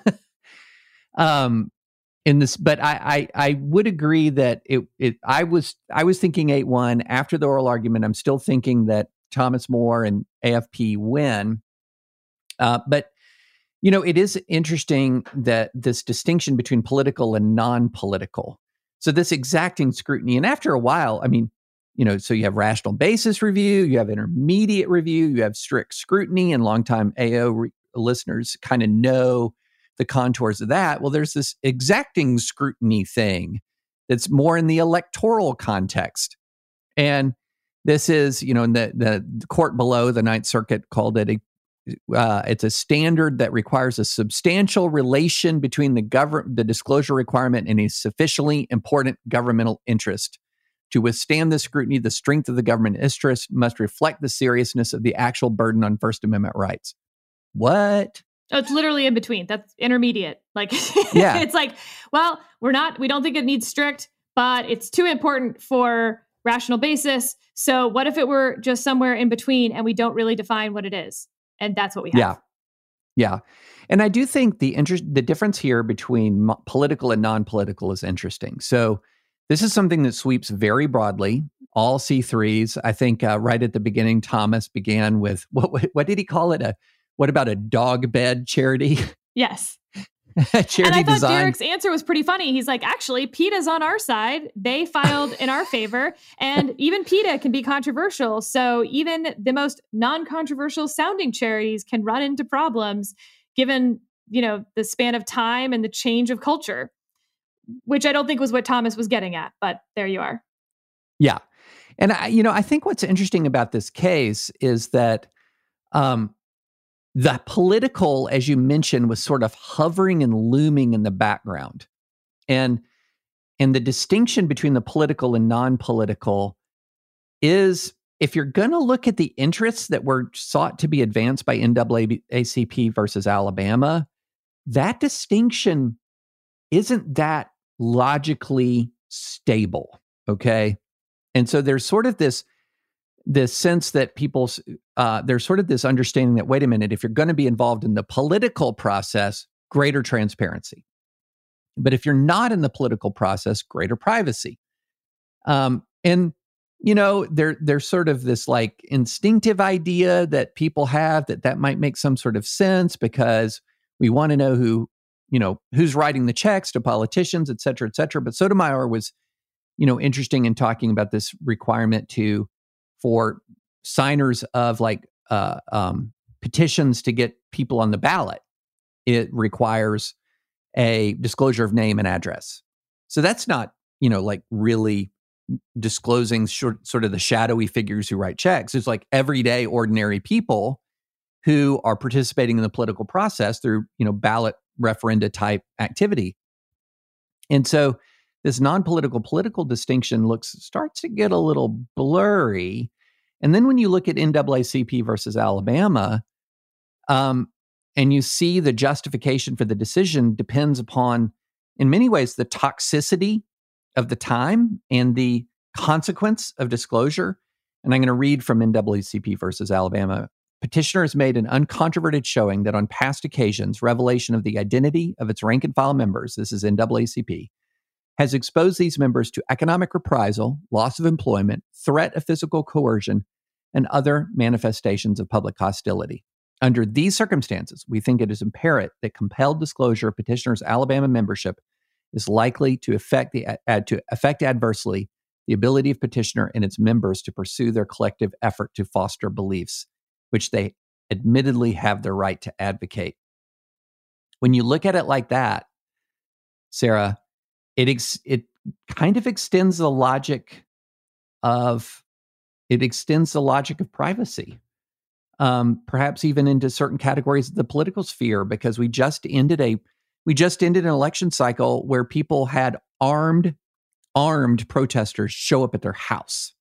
um, in this, but I, I, I would agree that it, it I was I was thinking eight one after the oral argument. I'm still thinking that Thomas More and AFP win, uh, but you know it is interesting that this distinction between political and non-political. So this exacting scrutiny, and after a while, I mean, you know, so you have rational basis review, you have intermediate review, you have strict scrutiny, and longtime AO re- listeners kind of know the contours of that. Well, there's this exacting scrutiny thing that's more in the electoral context. And this is, you know, in the, the court below, the Ninth Circuit called it a uh, it's a standard that requires a substantial relation between the government, the disclosure requirement, and a sufficiently important governmental interest. To withstand this scrutiny, the strength of the government interest must reflect the seriousness of the actual burden on First Amendment rights. What? Oh, it's literally in between. That's intermediate. Like, yeah. it's like, well, we're not, we don't think it needs strict, but it's too important for rational basis. So, what if it were just somewhere in between and we don't really define what it is? And that's what we have. Yeah. Yeah. And I do think the interest, the difference here between mo- political and non political is interesting. So, this is something that sweeps very broadly all C3s. I think uh, right at the beginning, Thomas began with what, what did he call it? A what about a dog bed charity? Yes. charity and I thought design. Derek's answer was pretty funny. He's like, actually, PETA's on our side. They filed in our favor. And even PETA can be controversial. So even the most non-controversial sounding charities can run into problems given, you know, the span of time and the change of culture, which I don't think was what Thomas was getting at, but there you are. Yeah. And I, you know, I think what's interesting about this case is that um, the political, as you mentioned, was sort of hovering and looming in the background. And and the distinction between the political and non-political is if you're going to look at the interests that were sought to be advanced by NAACP versus Alabama, that distinction isn't that logically stable. Okay. And so there's sort of this this sense that people uh, there's sort of this understanding that wait a minute if you're going to be involved in the political process greater transparency but if you're not in the political process greater privacy um, and you know there there's sort of this like instinctive idea that people have that that might make some sort of sense because we want to know who you know who's writing the checks to politicians et cetera et cetera but sotomayor was you know interesting in talking about this requirement to for signers of like uh, um, petitions to get people on the ballot, it requires a disclosure of name and address. So that's not, you know, like really disclosing short, sort of the shadowy figures who write checks. It's like everyday, ordinary people who are participating in the political process through, you know, ballot referenda type activity. And so this non-political political distinction looks starts to get a little blurry. And then when you look at NAACP versus Alabama, um, and you see the justification for the decision depends upon, in many ways, the toxicity of the time and the consequence of disclosure. And I'm going to read from NAACP versus Alabama. Petitioner has made an uncontroverted showing that on past occasions, revelation of the identity of its rank and file members, this is NAACP, has exposed these members to economic reprisal, loss of employment, threat of physical coercion, and other manifestations of public hostility. Under these circumstances, we think it is imperative that compelled disclosure of petitioner's Alabama membership is likely to affect, the, to affect adversely the ability of petitioner and its members to pursue their collective effort to foster beliefs, which they admittedly have the right to advocate. When you look at it like that, Sarah, it ex- it kind of extends the logic of it extends the logic of privacy um, perhaps even into certain categories of the political sphere because we just ended a we just ended an election cycle where people had armed armed protesters show up at their house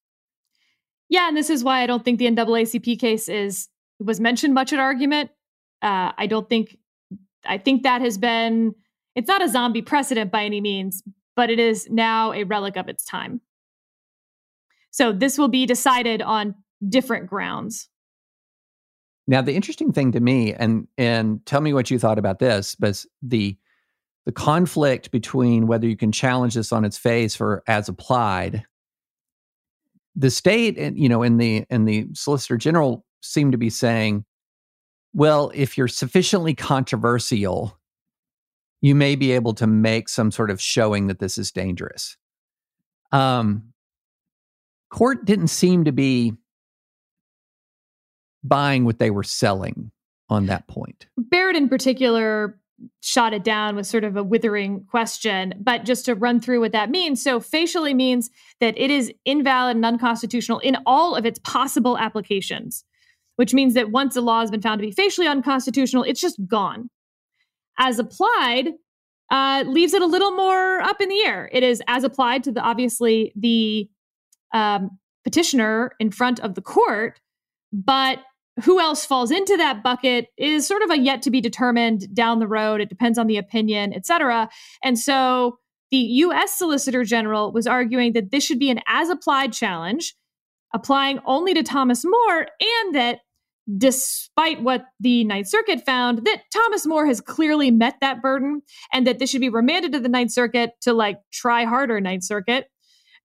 yeah and this is why i don't think the naacp case is was mentioned much at argument uh, i don't think i think that has been it's not a zombie precedent by any means, but it is now a relic of its time. So this will be decided on different grounds. Now, the interesting thing to me, and and tell me what you thought about this, but the the conflict between whether you can challenge this on its face or as applied the state and you know in the in the solicitor general seem to be saying well if you're sufficiently controversial you may be able to make some sort of showing that this is dangerous. Um court didn't seem to be buying what they were selling on that point. Barrett in particular shot it down with sort of a withering question. But just to run through what that means. So, facially means that it is invalid and unconstitutional in all of its possible applications, which means that once a law has been found to be facially unconstitutional, it's just gone. As applied, uh, leaves it a little more up in the air. It is as applied to the obviously the um, petitioner in front of the court, but who else falls into that bucket is sort of a yet to be determined down the road. It depends on the opinion, et cetera. And so the US Solicitor General was arguing that this should be an as applied challenge, applying only to Thomas More, and that despite what the Ninth Circuit found, that Thomas More has clearly met that burden and that this should be remanded to the Ninth Circuit to like try harder, Ninth Circuit,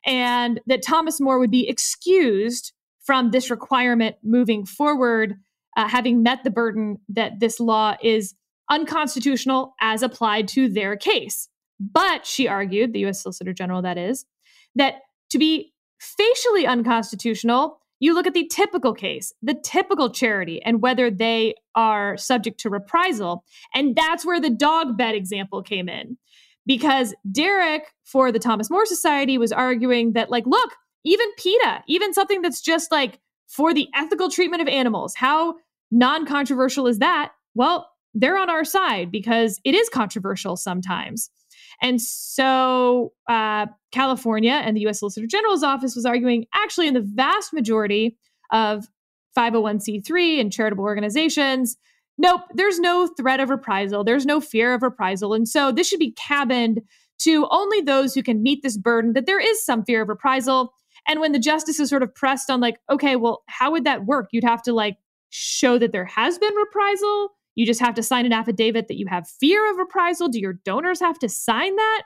and that Thomas More would be excused from this requirement moving forward, uh, having met the burden that this law is unconstitutional as applied to their case. But she argued, the US Solicitor General, that is, that to be facially unconstitutional, you look at the typical case, the typical charity, and whether they are subject to reprisal. And that's where the dog bed example came in. Because Derek for the Thomas More Society was arguing that, like, look, even PETA, even something that's just like for the ethical treatment of animals. How non controversial is that? Well, they're on our side because it is controversial sometimes. And so uh, California and the US Solicitor General's office was arguing actually, in the vast majority of 501c3 and charitable organizations, nope, there's no threat of reprisal, there's no fear of reprisal. And so this should be cabined to only those who can meet this burden that there is some fear of reprisal and when the justice is sort of pressed on, like, okay, well, how would that work? You'd have to like show that there has been reprisal. You just have to sign an affidavit that you have fear of reprisal. Do your donors have to sign that?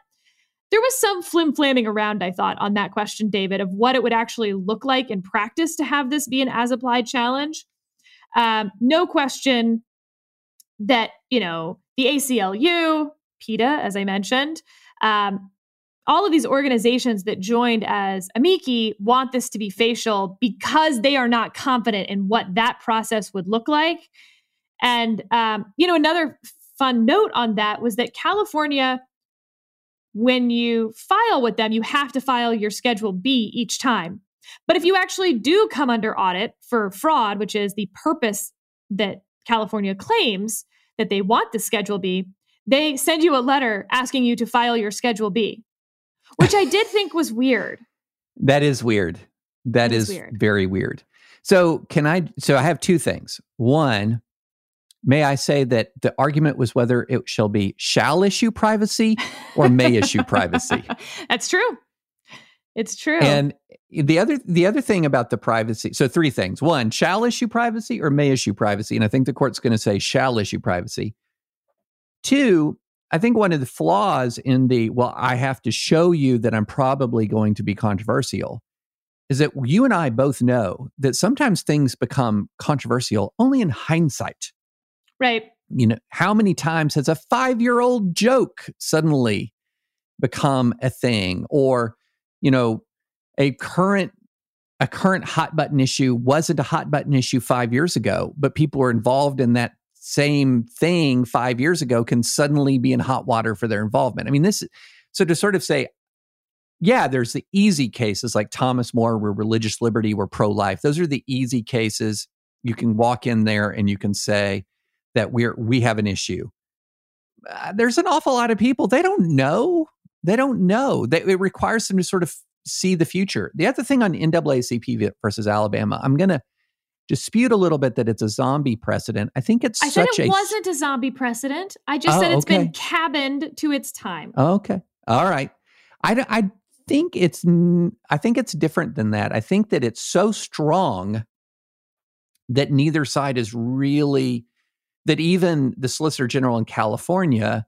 There was some flim flamming around, I thought, on that question, David, of what it would actually look like in practice to have this be an as applied challenge. Um, no question that, you know, the ACLU, PETA, as I mentioned, um, all of these organizations that joined as amici want this to be facial because they are not confident in what that process would look like. And, um, you know, another fun note on that was that California, when you file with them, you have to file your Schedule B each time. But if you actually do come under audit for fraud, which is the purpose that California claims that they want the Schedule B, they send you a letter asking you to file your Schedule B which I did think was weird. That is weird. That is weird. very weird. So, can I? So, I have two things. One, may I say that the argument was whether it shall be shall issue privacy or may issue privacy. That's true. It's true. And the other the other thing about the privacy, so three things. One, shall issue privacy or may issue privacy, and I think the court's going to say shall issue privacy. Two, I think one of the flaws in the, well, I have to show you that I'm probably going to be controversial is that you and I both know that sometimes things become controversial only in hindsight. Right. You know, how many times has a five year old joke suddenly become a thing or, you know, a current a current hot button issue wasn't a hot button issue five years ago, but people were involved in that same thing five years ago can suddenly be in hot water for their involvement. I mean, this, is so to sort of say, yeah, there's the easy cases like Thomas More, where religious liberty, were pro life. Those are the easy cases. You can walk in there and you can say that we're, we have an issue. Uh, there's an awful lot of people, they don't know. They don't know. They, it requires them to sort of see the future. The other thing on NAACP versus Alabama, I'm to dispute a little bit that it's a zombie precedent. I think it's I said it a, wasn't a zombie precedent. I just oh, said it's okay. been cabined to its time. Okay. All right. I, I think it's I think it's different than that. I think that it's so strong that neither side is really that even the Solicitor General in California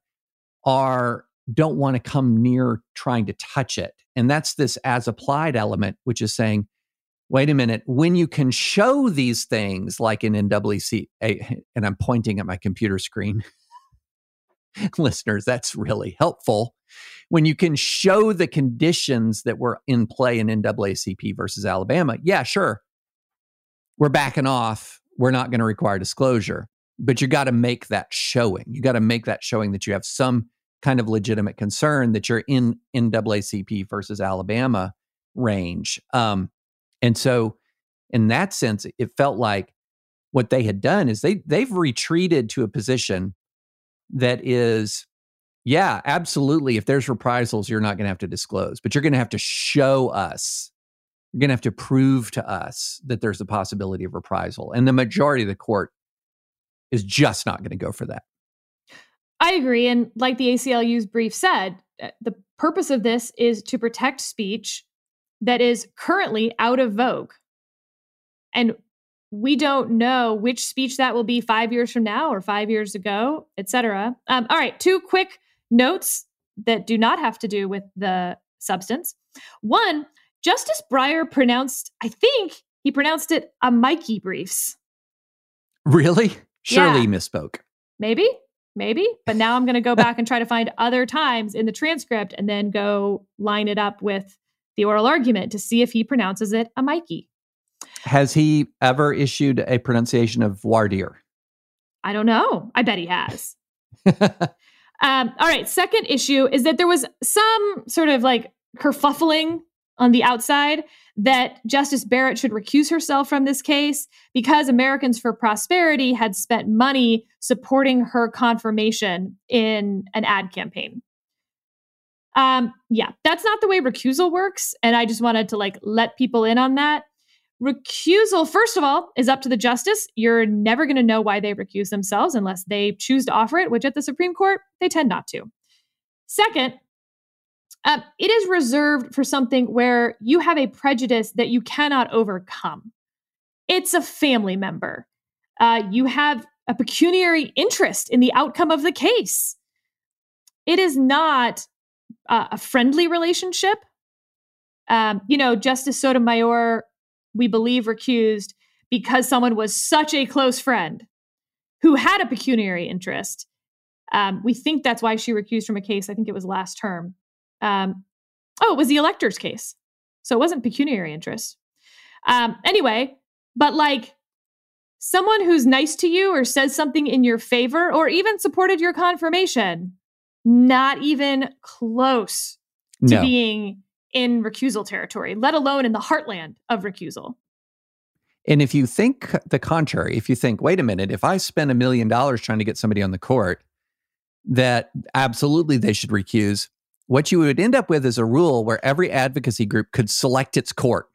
are don't want to come near trying to touch it. And that's this as applied element, which is saying, wait a minute, when you can show these things like in NWC, and I'm pointing at my computer screen, listeners, that's really helpful. When you can show the conditions that were in play in NAACP versus Alabama, yeah, sure, we're backing off. We're not going to require disclosure, but you got to make that showing. You got to make that showing that you have some kind of legitimate concern that you're in NAACP versus Alabama range. Um, and so, in that sense, it felt like what they had done is they they've retreated to a position that is, yeah, absolutely. If there's reprisals, you're not going to have to disclose, but you're going to have to show us. You're going to have to prove to us that there's a possibility of reprisal, and the majority of the court is just not going to go for that. I agree. And like the ACLU's brief said, uh, the purpose of this is to protect speech that is currently out of vogue. And we don't know which speech that will be five years from now or five years ago, et cetera. Um, all right, two quick notes that do not have to do with the substance. One, Justice Breyer pronounced, I think he pronounced it a Mikey briefs. Really? Surely yeah. misspoke. Maybe maybe. But now I'm going to go back and try to find other times in the transcript and then go line it up with the oral argument to see if he pronounces it a Mikey. Has he ever issued a pronunciation of dire? I don't know. I bet he has. um, all right. Second issue is that there was some sort of like kerfuffling on the outside that Justice Barrett should recuse herself from this case because Americans for Prosperity had spent money supporting her confirmation in an ad campaign. Um, yeah, that's not the way recusal works. And I just wanted to like let people in on that. Recusal, first of all, is up to the justice. You're never going to know why they recuse themselves unless they choose to offer it, which at the Supreme Court, they tend not to. Second, uh, it is reserved for something where you have a prejudice that you cannot overcome. It's a family member. Uh, you have a pecuniary interest in the outcome of the case. It is not uh, a friendly relationship. Um, you know, Justice Sotomayor, we believe, recused because someone was such a close friend who had a pecuniary interest. Um, we think that's why she recused from a case. I think it was last term. Um, oh, it was the elector's case. So it wasn't pecuniary interest. Um, anyway, but like someone who's nice to you or says something in your favor or even supported your confirmation, not even close to no. being in recusal territory, let alone in the heartland of recusal. And if you think the contrary, if you think, wait a minute, if I spend a million dollars trying to get somebody on the court, that absolutely they should recuse, what you would end up with is a rule where every advocacy group could select its court.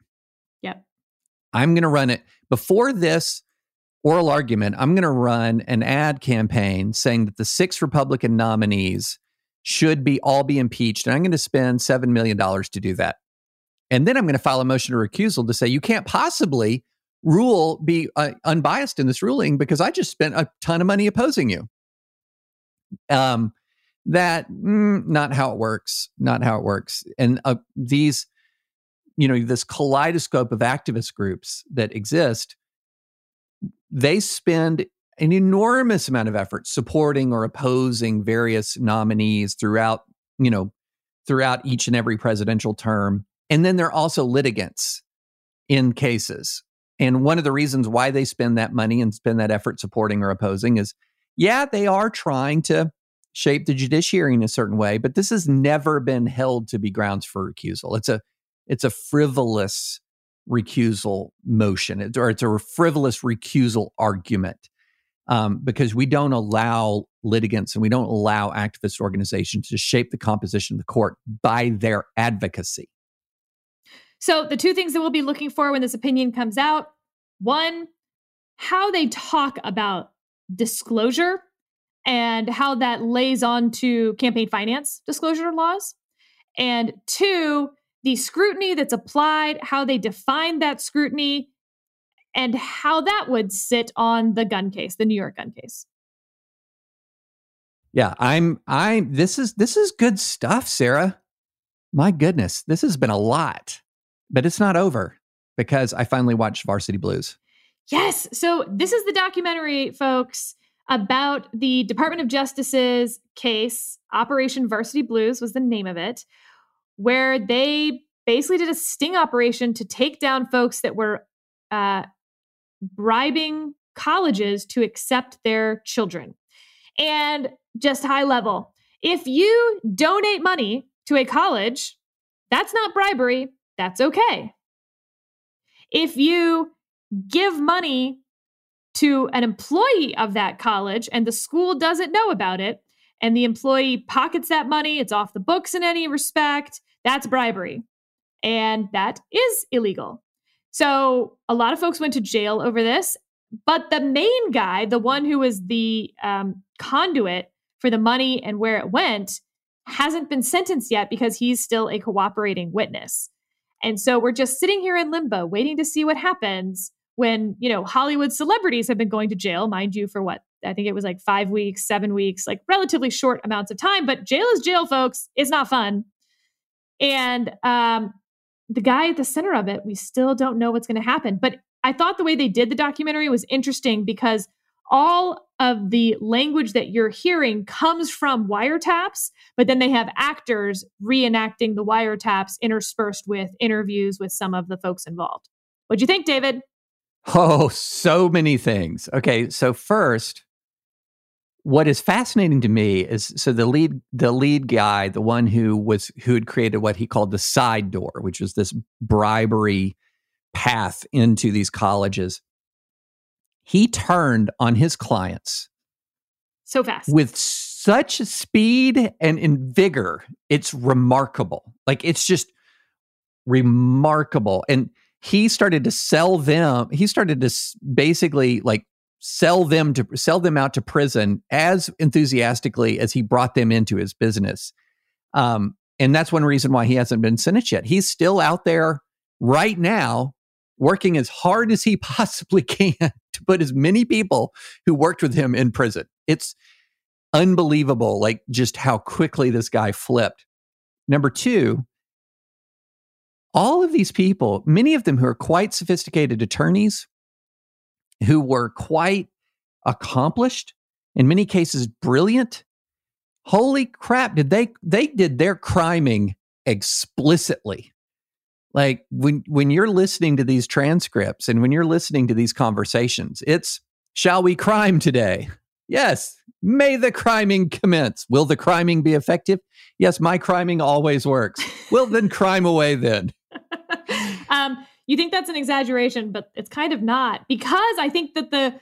Yep. I'm going to run it before this oral argument. I'm going to run an ad campaign saying that the six Republican nominees should be all be impeached, and I'm going to spend seven million dollars to do that. And then I'm going to file a motion to recusal to say you can't possibly rule be uh, unbiased in this ruling because I just spent a ton of money opposing you. Um, that mm, not how it works not how it works and uh, these you know this kaleidoscope of activist groups that exist they spend an enormous amount of effort supporting or opposing various nominees throughout you know throughout each and every presidential term. And then they're also litigants in cases. And one of the reasons why they spend that money and spend that effort supporting or opposing is yeah they are trying to shape the judiciary in a certain way, but this has never been held to be grounds for recusal. It's a it's a frivolous recusal motion, or it's a frivolous recusal argument um, because we don't allow litigants and we don't allow activist organizations to shape the composition of the court by their advocacy. So, the two things that we'll be looking for when this opinion comes out one, how they talk about disclosure and how that lays on to campaign finance disclosure laws. And two, the scrutiny that's applied, how they define that scrutiny, and how that would sit on the gun case, the New York gun case. Yeah, I'm I'm this is this is good stuff, Sarah. My goodness, this has been a lot. But it's not over because I finally watched Varsity Blues. Yes. So this is the documentary, folks, about the Department of Justice's case. Operation Varsity Blues was the name of it, where they basically did a sting operation to take down folks that were uh, bribing colleges to accept their children. And just high level, if you donate money to a college, that's not bribery, that's okay. If you give money to an employee of that college and the school doesn't know about it, and the employee pockets that money, it's off the books in any respect, that's bribery. And that is illegal. So a lot of folks went to jail over this. But the main guy, the one who was the um, conduit for the money and where it went, hasn't been sentenced yet because he's still a cooperating witness. And so we're just sitting here in limbo, waiting to see what happens when, you know, Hollywood celebrities have been going to jail, mind you, for what? I think it was like five weeks, seven weeks, like relatively short amounts of time. But jail is jail, folks. It's not fun. And um, the guy at the center of it, we still don't know what's going to happen. But I thought the way they did the documentary was interesting because all of the language that you're hearing comes from wiretaps, but then they have actors reenacting the wiretaps interspersed with interviews with some of the folks involved. What'd you think, David? Oh, so many things. Okay, so first, what is fascinating to me is so the lead the lead guy, the one who was who had created what he called the side door, which was this bribery path into these colleges he turned on his clients so fast with such speed and in vigor. It's remarkable. Like it's just remarkable. And he started to sell them. He started to basically like sell them to sell them out to prison as enthusiastically as he brought them into his business. Um, and that's one reason why he hasn't been sentenced yet. He's still out there right now working as hard as he possibly can to put as many people who worked with him in prison. It's unbelievable, like just how quickly this guy flipped. Number two, all of these people, many of them who are quite sophisticated attorneys, who were quite accomplished, in many cases brilliant. Holy crap, did they they did their criming explicitly. Like when when you're listening to these transcripts and when you're listening to these conversations it's shall we crime today? Yes. May the criming commence. Will the criming be effective? Yes my criming always works. Well then crime away then. Um, you think that's an exaggeration but it's kind of not because i think that the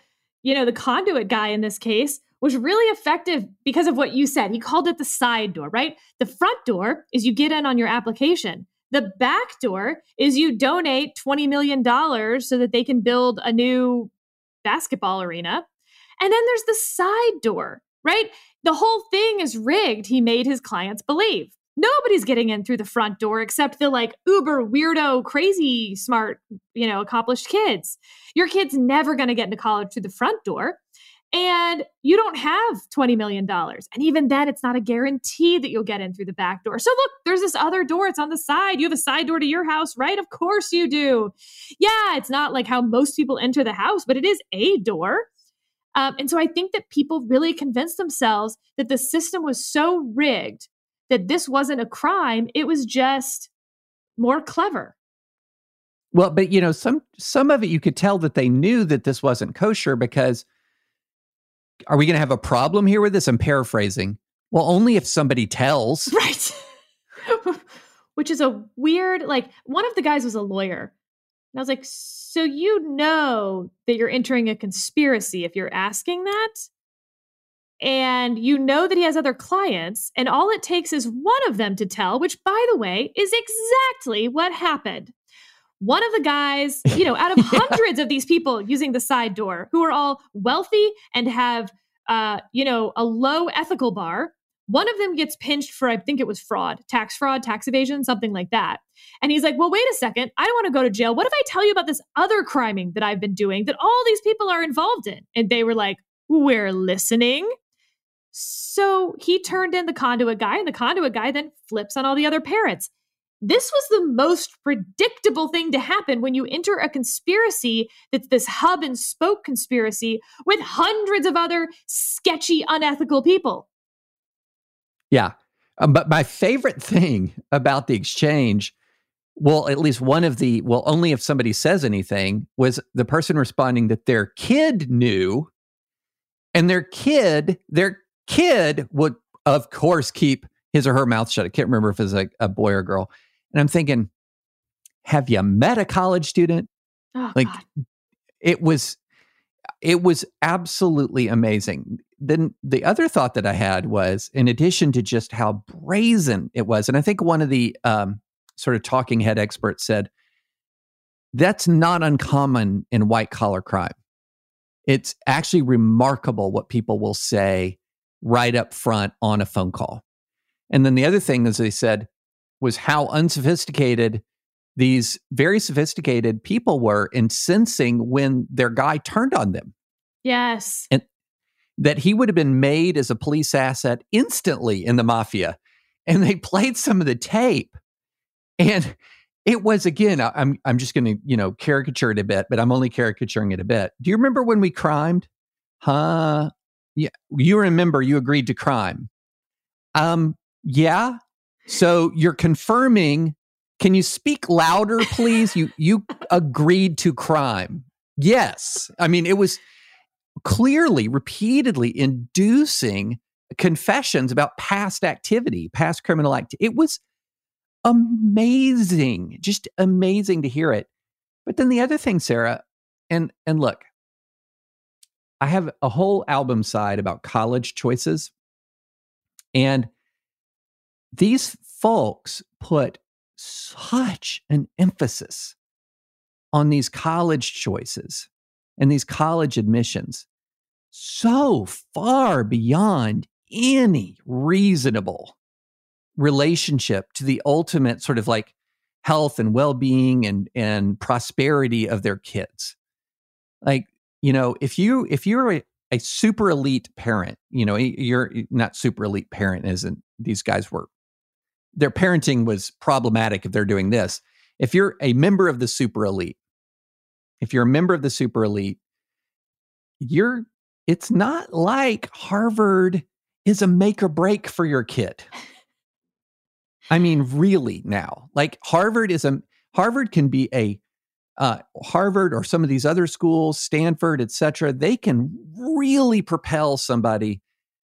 you know the conduit guy in this case was really effective because of what you said he called it the side door right the front door is you get in on your application the back door is you donate $20 million so that they can build a new basketball arena. And then there's the side door, right? The whole thing is rigged, he made his clients believe. Nobody's getting in through the front door except the like uber weirdo, crazy, smart, you know, accomplished kids. Your kid's never going to get into college through the front door and you don't have $20 million. And even then, it's not a guarantee that you'll get in through the back door. So, look, there's this other door. It's on the side. You have a side door to your house, right? Of course you do. Yeah, it's not like how most people enter the house, but it is a door. Um, and so I think that people really convinced themselves that the system was so rigged that this wasn't a crime, it was just more clever. Well, but you know, some some of it you could tell that they knew that this wasn't kosher because are we going to have a problem here with this? I'm paraphrasing. Well, only if somebody tells. Right. Which is a weird, like, one of the guys was a lawyer. And I was like, so you know that you're entering a conspiracy if you're asking that? And you know that he has other clients, and all it takes is one of them to tell, which, by the way, is exactly what happened one of the guys, you know, out of yeah. hundreds of these people using the side door who are all wealthy and have, uh, you know, a low ethical bar, one of them gets pinched for, I think it was fraud, tax fraud, tax evasion, something like that. And he's like, well, wait a second. I don't want to go to jail. What if I tell you about this other criming that I've been doing that all these people are involved in? And they were like, we're listening. So he turned in the conduit guy, and the conduit guy then flips on all the other parents. This was the most predictable thing to happen when you enter a conspiracy that's this hub and spoke conspiracy with hundreds of other sketchy, unethical people. Yeah. Um, but my favorite thing about the exchange, well, at least one of the, well, only if somebody says anything, was the person responding that their kid knew and their kid, their kid would, of course, keep his or her mouth shut. I can't remember if it's like a boy or girl. And I'm thinking, have you met a college student? Oh, like God. it was it was absolutely amazing. Then the other thought that I had was, in addition to just how brazen it was, and I think one of the um, sort of talking head experts said that's not uncommon in white collar crime. It's actually remarkable what people will say right up front on a phone call. And then the other thing, as they said, was how unsophisticated these very sophisticated people were in sensing when their guy turned on them. Yes. And that he would have been made as a police asset instantly in the mafia. And they played some of the tape. And it was again, I- I'm I'm just gonna, you know, caricature it a bit, but I'm only caricaturing it a bit. Do you remember when we crimed? Huh? Yeah. You remember you agreed to crime. Um, yeah. So you're confirming. Can you speak louder, please? you you agreed to crime. Yes. I mean, it was clearly, repeatedly inducing confessions about past activity, past criminal activity. It was amazing, just amazing to hear it. But then the other thing, Sarah, and and look, I have a whole album side about college choices. And these folks put such an emphasis on these college choices and these college admissions so far beyond any reasonable relationship to the ultimate sort of like health and well-being and and prosperity of their kids like you know if you if you're a, a super elite parent you know you're not super elite parent isn't these guys were their parenting was problematic if they're doing this. If you're a member of the super elite if you're a member of the super elite you're it's not like harvard is a make or break for your kid. I mean really now like harvard is a harvard can be a uh, harvard or some of these other schools stanford et cetera they can really propel somebody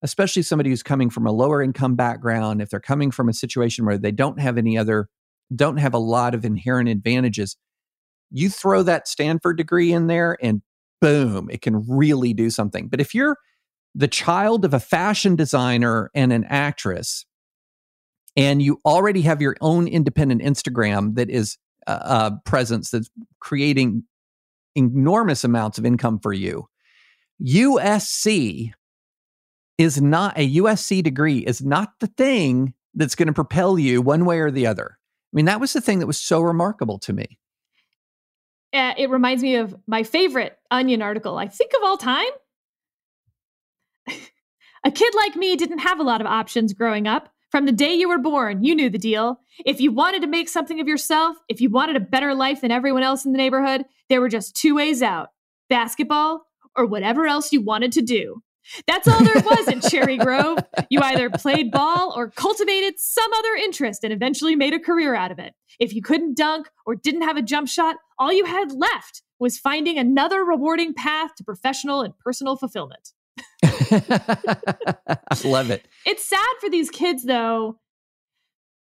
especially somebody who's coming from a lower income background if they're coming from a situation where they don't have any other don't have a lot of inherent advantages you throw that stanford degree in there and boom it can really do something. But if you're the child of a fashion designer and an actress and you already have your own independent instagram that is uh, uh, presence that's creating enormous amounts of income for you usc is not a usc degree is not the thing that's going to propel you one way or the other i mean that was the thing that was so remarkable to me Uh, it reminds me of my favorite Onion article, I think of all time. a kid like me didn't have a lot of options growing up. From the day you were born, you knew the deal. If you wanted to make something of yourself, if you wanted a better life than everyone else in the neighborhood, there were just two ways out basketball or whatever else you wanted to do. That's all there was in Cherry Grove. You either played ball or cultivated some other interest and eventually made a career out of it. If you couldn't dunk or didn't have a jump shot, all you had left was finding another rewarding path to professional and personal fulfillment. I love it It's sad for these kids, though.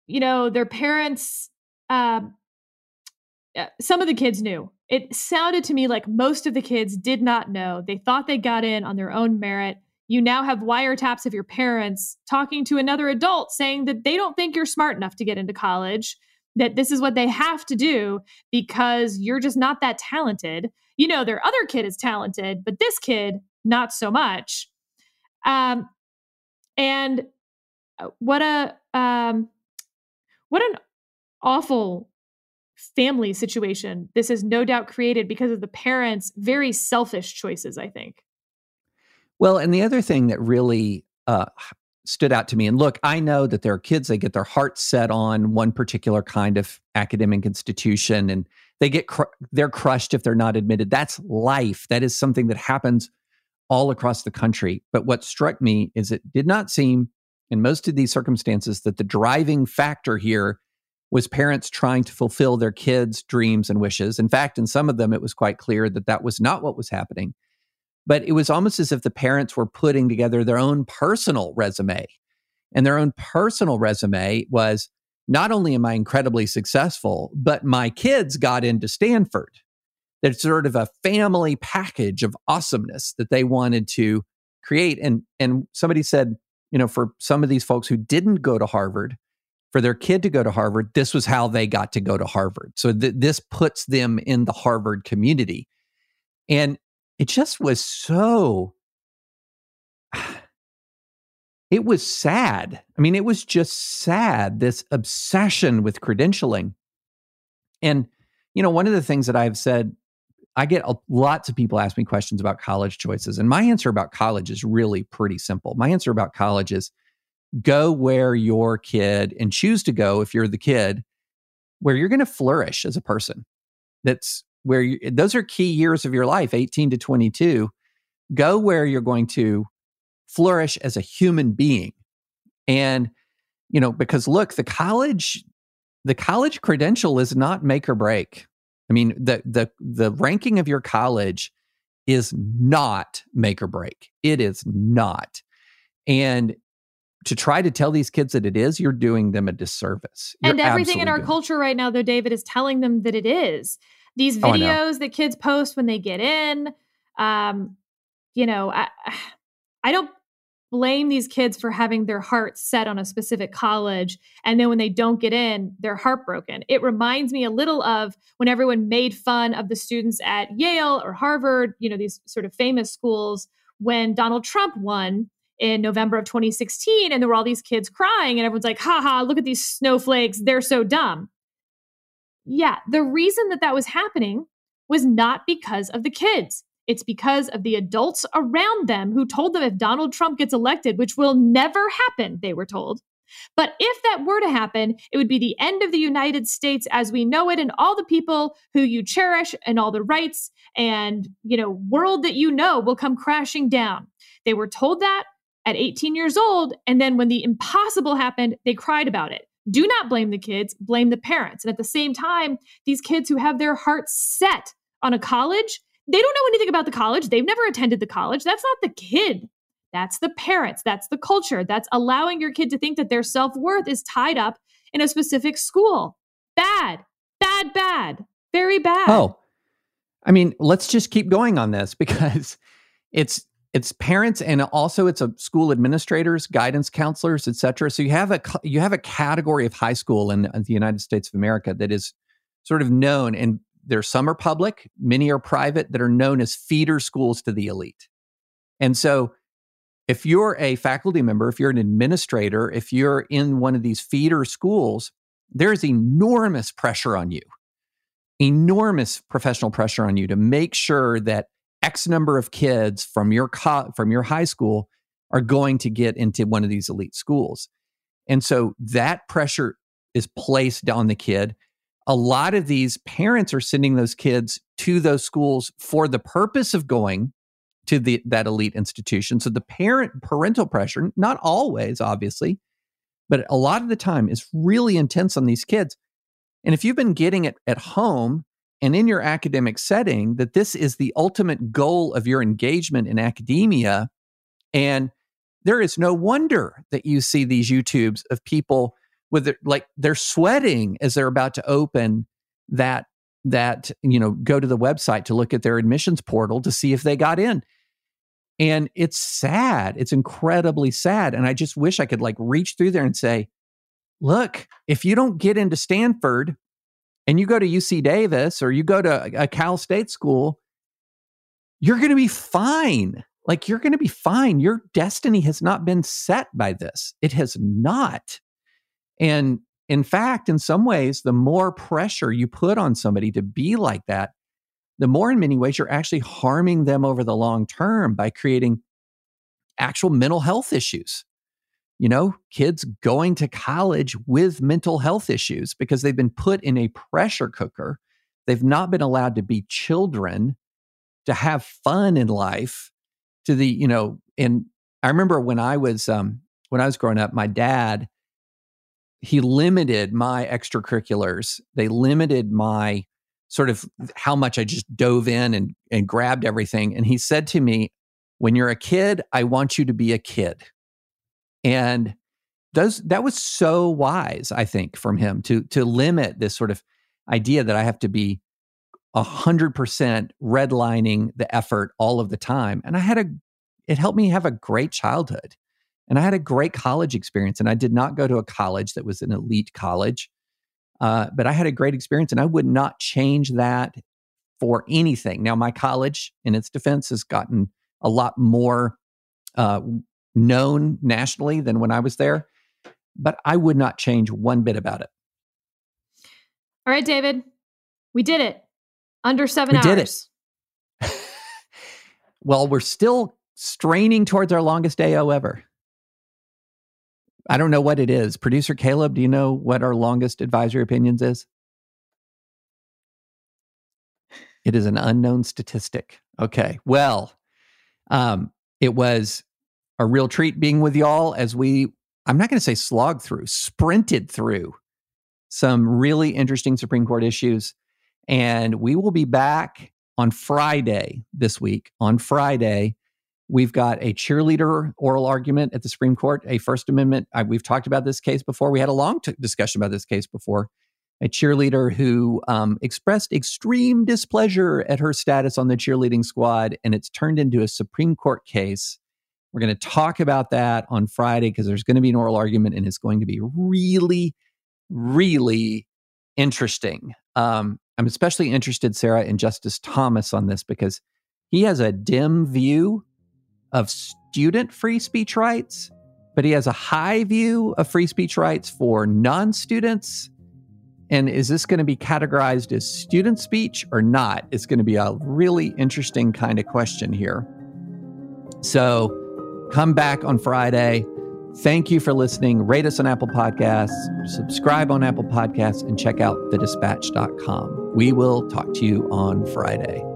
You know, their parents, um, uh, some of the kids knew. It sounded to me like most of the kids did not know. They thought they got in on their own merit. You now have wiretaps of your parents talking to another adult saying that they don't think you're smart enough to get into college, that this is what they have to do because you're just not that talented. You know, their other kid is talented, but this kid, not so much. Um, and uh, what a um, what an awful family situation this is no doubt created because of the parents' very selfish choices. I think. Well, and the other thing that really uh, stood out to me. And look, I know that there are kids they get their hearts set on one particular kind of academic institution and they get cr- they're crushed if they're not admitted. That's life. That is something that happens all across the country. But what struck me is it did not seem in most of these circumstances that the driving factor here was parents trying to fulfill their kids' dreams and wishes. In fact, in some of them it was quite clear that that was not what was happening but it was almost as if the parents were putting together their own personal resume. And their own personal resume was not only am I incredibly successful, but my kids got into Stanford. There's sort of a family package of awesomeness that they wanted to create. And, and somebody said, you know, for some of these folks who didn't go to Harvard, for their kid to go to Harvard, this was how they got to go to Harvard. So th- this puts them in the Harvard community. And it just was so it was sad. I mean, it was just sad, this obsession with credentialing. And, you know, one of the things that I've said, I get a, lots of people ask me questions about college choices. And my answer about college is really pretty simple. My answer about college is go where your kid and choose to go if you're the kid where you're going to flourish as a person. That's where you, those are key years of your life 18 to 22 go where you're going to flourish as a human being and you know because look the college the college credential is not make or break i mean the the the ranking of your college is not make or break. It is not. And to try to tell these kids that it is, you're doing them a disservice. You're and everything in our culture right now, though, David, is telling them that it is. These oh, videos oh, that kids post when they get in um you know i i don't blame these kids for having their hearts set on a specific college and then when they don't get in they're heartbroken it reminds me a little of when everyone made fun of the students at yale or harvard you know these sort of famous schools when donald trump won in november of 2016 and there were all these kids crying and everyone's like haha look at these snowflakes they're so dumb yeah, the reason that that was happening was not because of the kids. It's because of the adults around them who told them if Donald Trump gets elected, which will never happen, they were told. But if that were to happen, it would be the end of the United States as we know it and all the people who you cherish and all the rights and, you know, world that you know will come crashing down. They were told that at 18 years old and then when the impossible happened, they cried about it. Do not blame the kids, blame the parents. And at the same time, these kids who have their hearts set on a college, they don't know anything about the college. They've never attended the college. That's not the kid. That's the parents. That's the culture. That's allowing your kid to think that their self worth is tied up in a specific school. Bad, bad, bad, very bad. Oh, I mean, let's just keep going on this because it's it's parents and also it's a school administrators guidance counselors etc so you have a you have a category of high school in the united states of america that is sort of known and there some are public many are private that are known as feeder schools to the elite and so if you're a faculty member if you're an administrator if you're in one of these feeder schools there's enormous pressure on you enormous professional pressure on you to make sure that X number of kids from your co- from your high school are going to get into one of these elite schools. And so that pressure is placed on the kid. A lot of these parents are sending those kids to those schools for the purpose of going to the that elite institution. So the parent parental pressure, not always obviously, but a lot of the time is really intense on these kids. And if you've been getting it at home, and in your academic setting that this is the ultimate goal of your engagement in academia. And there is no wonder that you see these YouTubes of people with their, like they're sweating as they're about to open that that you know go to the website to look at their admissions portal to see if they got in and it's sad it's incredibly sad and i just wish i could like reach through there and say look if you don't get into stanford and you go to UC Davis or you go to a Cal State school, you're going to be fine. Like you're going to be fine. Your destiny has not been set by this. It has not. And in fact, in some ways, the more pressure you put on somebody to be like that, the more in many ways you're actually harming them over the long term by creating actual mental health issues. You know, kids going to college with mental health issues because they've been put in a pressure cooker. They've not been allowed to be children, to have fun in life, to the, you know, and I remember when I was um when I was growing up, my dad he limited my extracurriculars. They limited my sort of how much I just dove in and, and grabbed everything. And he said to me, When you're a kid, I want you to be a kid. And those that was so wise, I think, from him to to limit this sort of idea that I have to be a hundred percent redlining the effort all of the time. And I had a it helped me have a great childhood. And I had a great college experience. And I did not go to a college that was an elite college. Uh, but I had a great experience and I would not change that for anything. Now, my college, in its defense, has gotten a lot more uh, known nationally than when I was there, but I would not change one bit about it. All right, David, we did it under seven we hours. Did it. well, we're still straining towards our longest AO ever. I don't know what it is. Producer Caleb, do you know what our longest advisory opinions is? It is an unknown statistic. Okay. Well, um, it was a real treat being with y'all as we, I'm not going to say slog through, sprinted through some really interesting Supreme Court issues. And we will be back on Friday this week. On Friday, We've got a cheerleader oral argument at the Supreme Court, a First Amendment. I, we've talked about this case before. We had a long t- discussion about this case before. A cheerleader who um, expressed extreme displeasure at her status on the cheerleading squad, and it's turned into a Supreme Court case. We're going to talk about that on Friday because there's going to be an oral argument, and it's going to be really, really interesting. Um, I'm especially interested, Sarah, in Justice Thomas on this because he has a dim view of student free speech rights, but he has a high view of free speech rights for non students. And is this going to be categorized as student speech or not? It's going to be a really interesting kind of question here. So come back on Friday. Thank you for listening. Rate us on Apple Podcasts, subscribe on Apple Podcasts, and check out thedispatch.com. We will talk to you on Friday.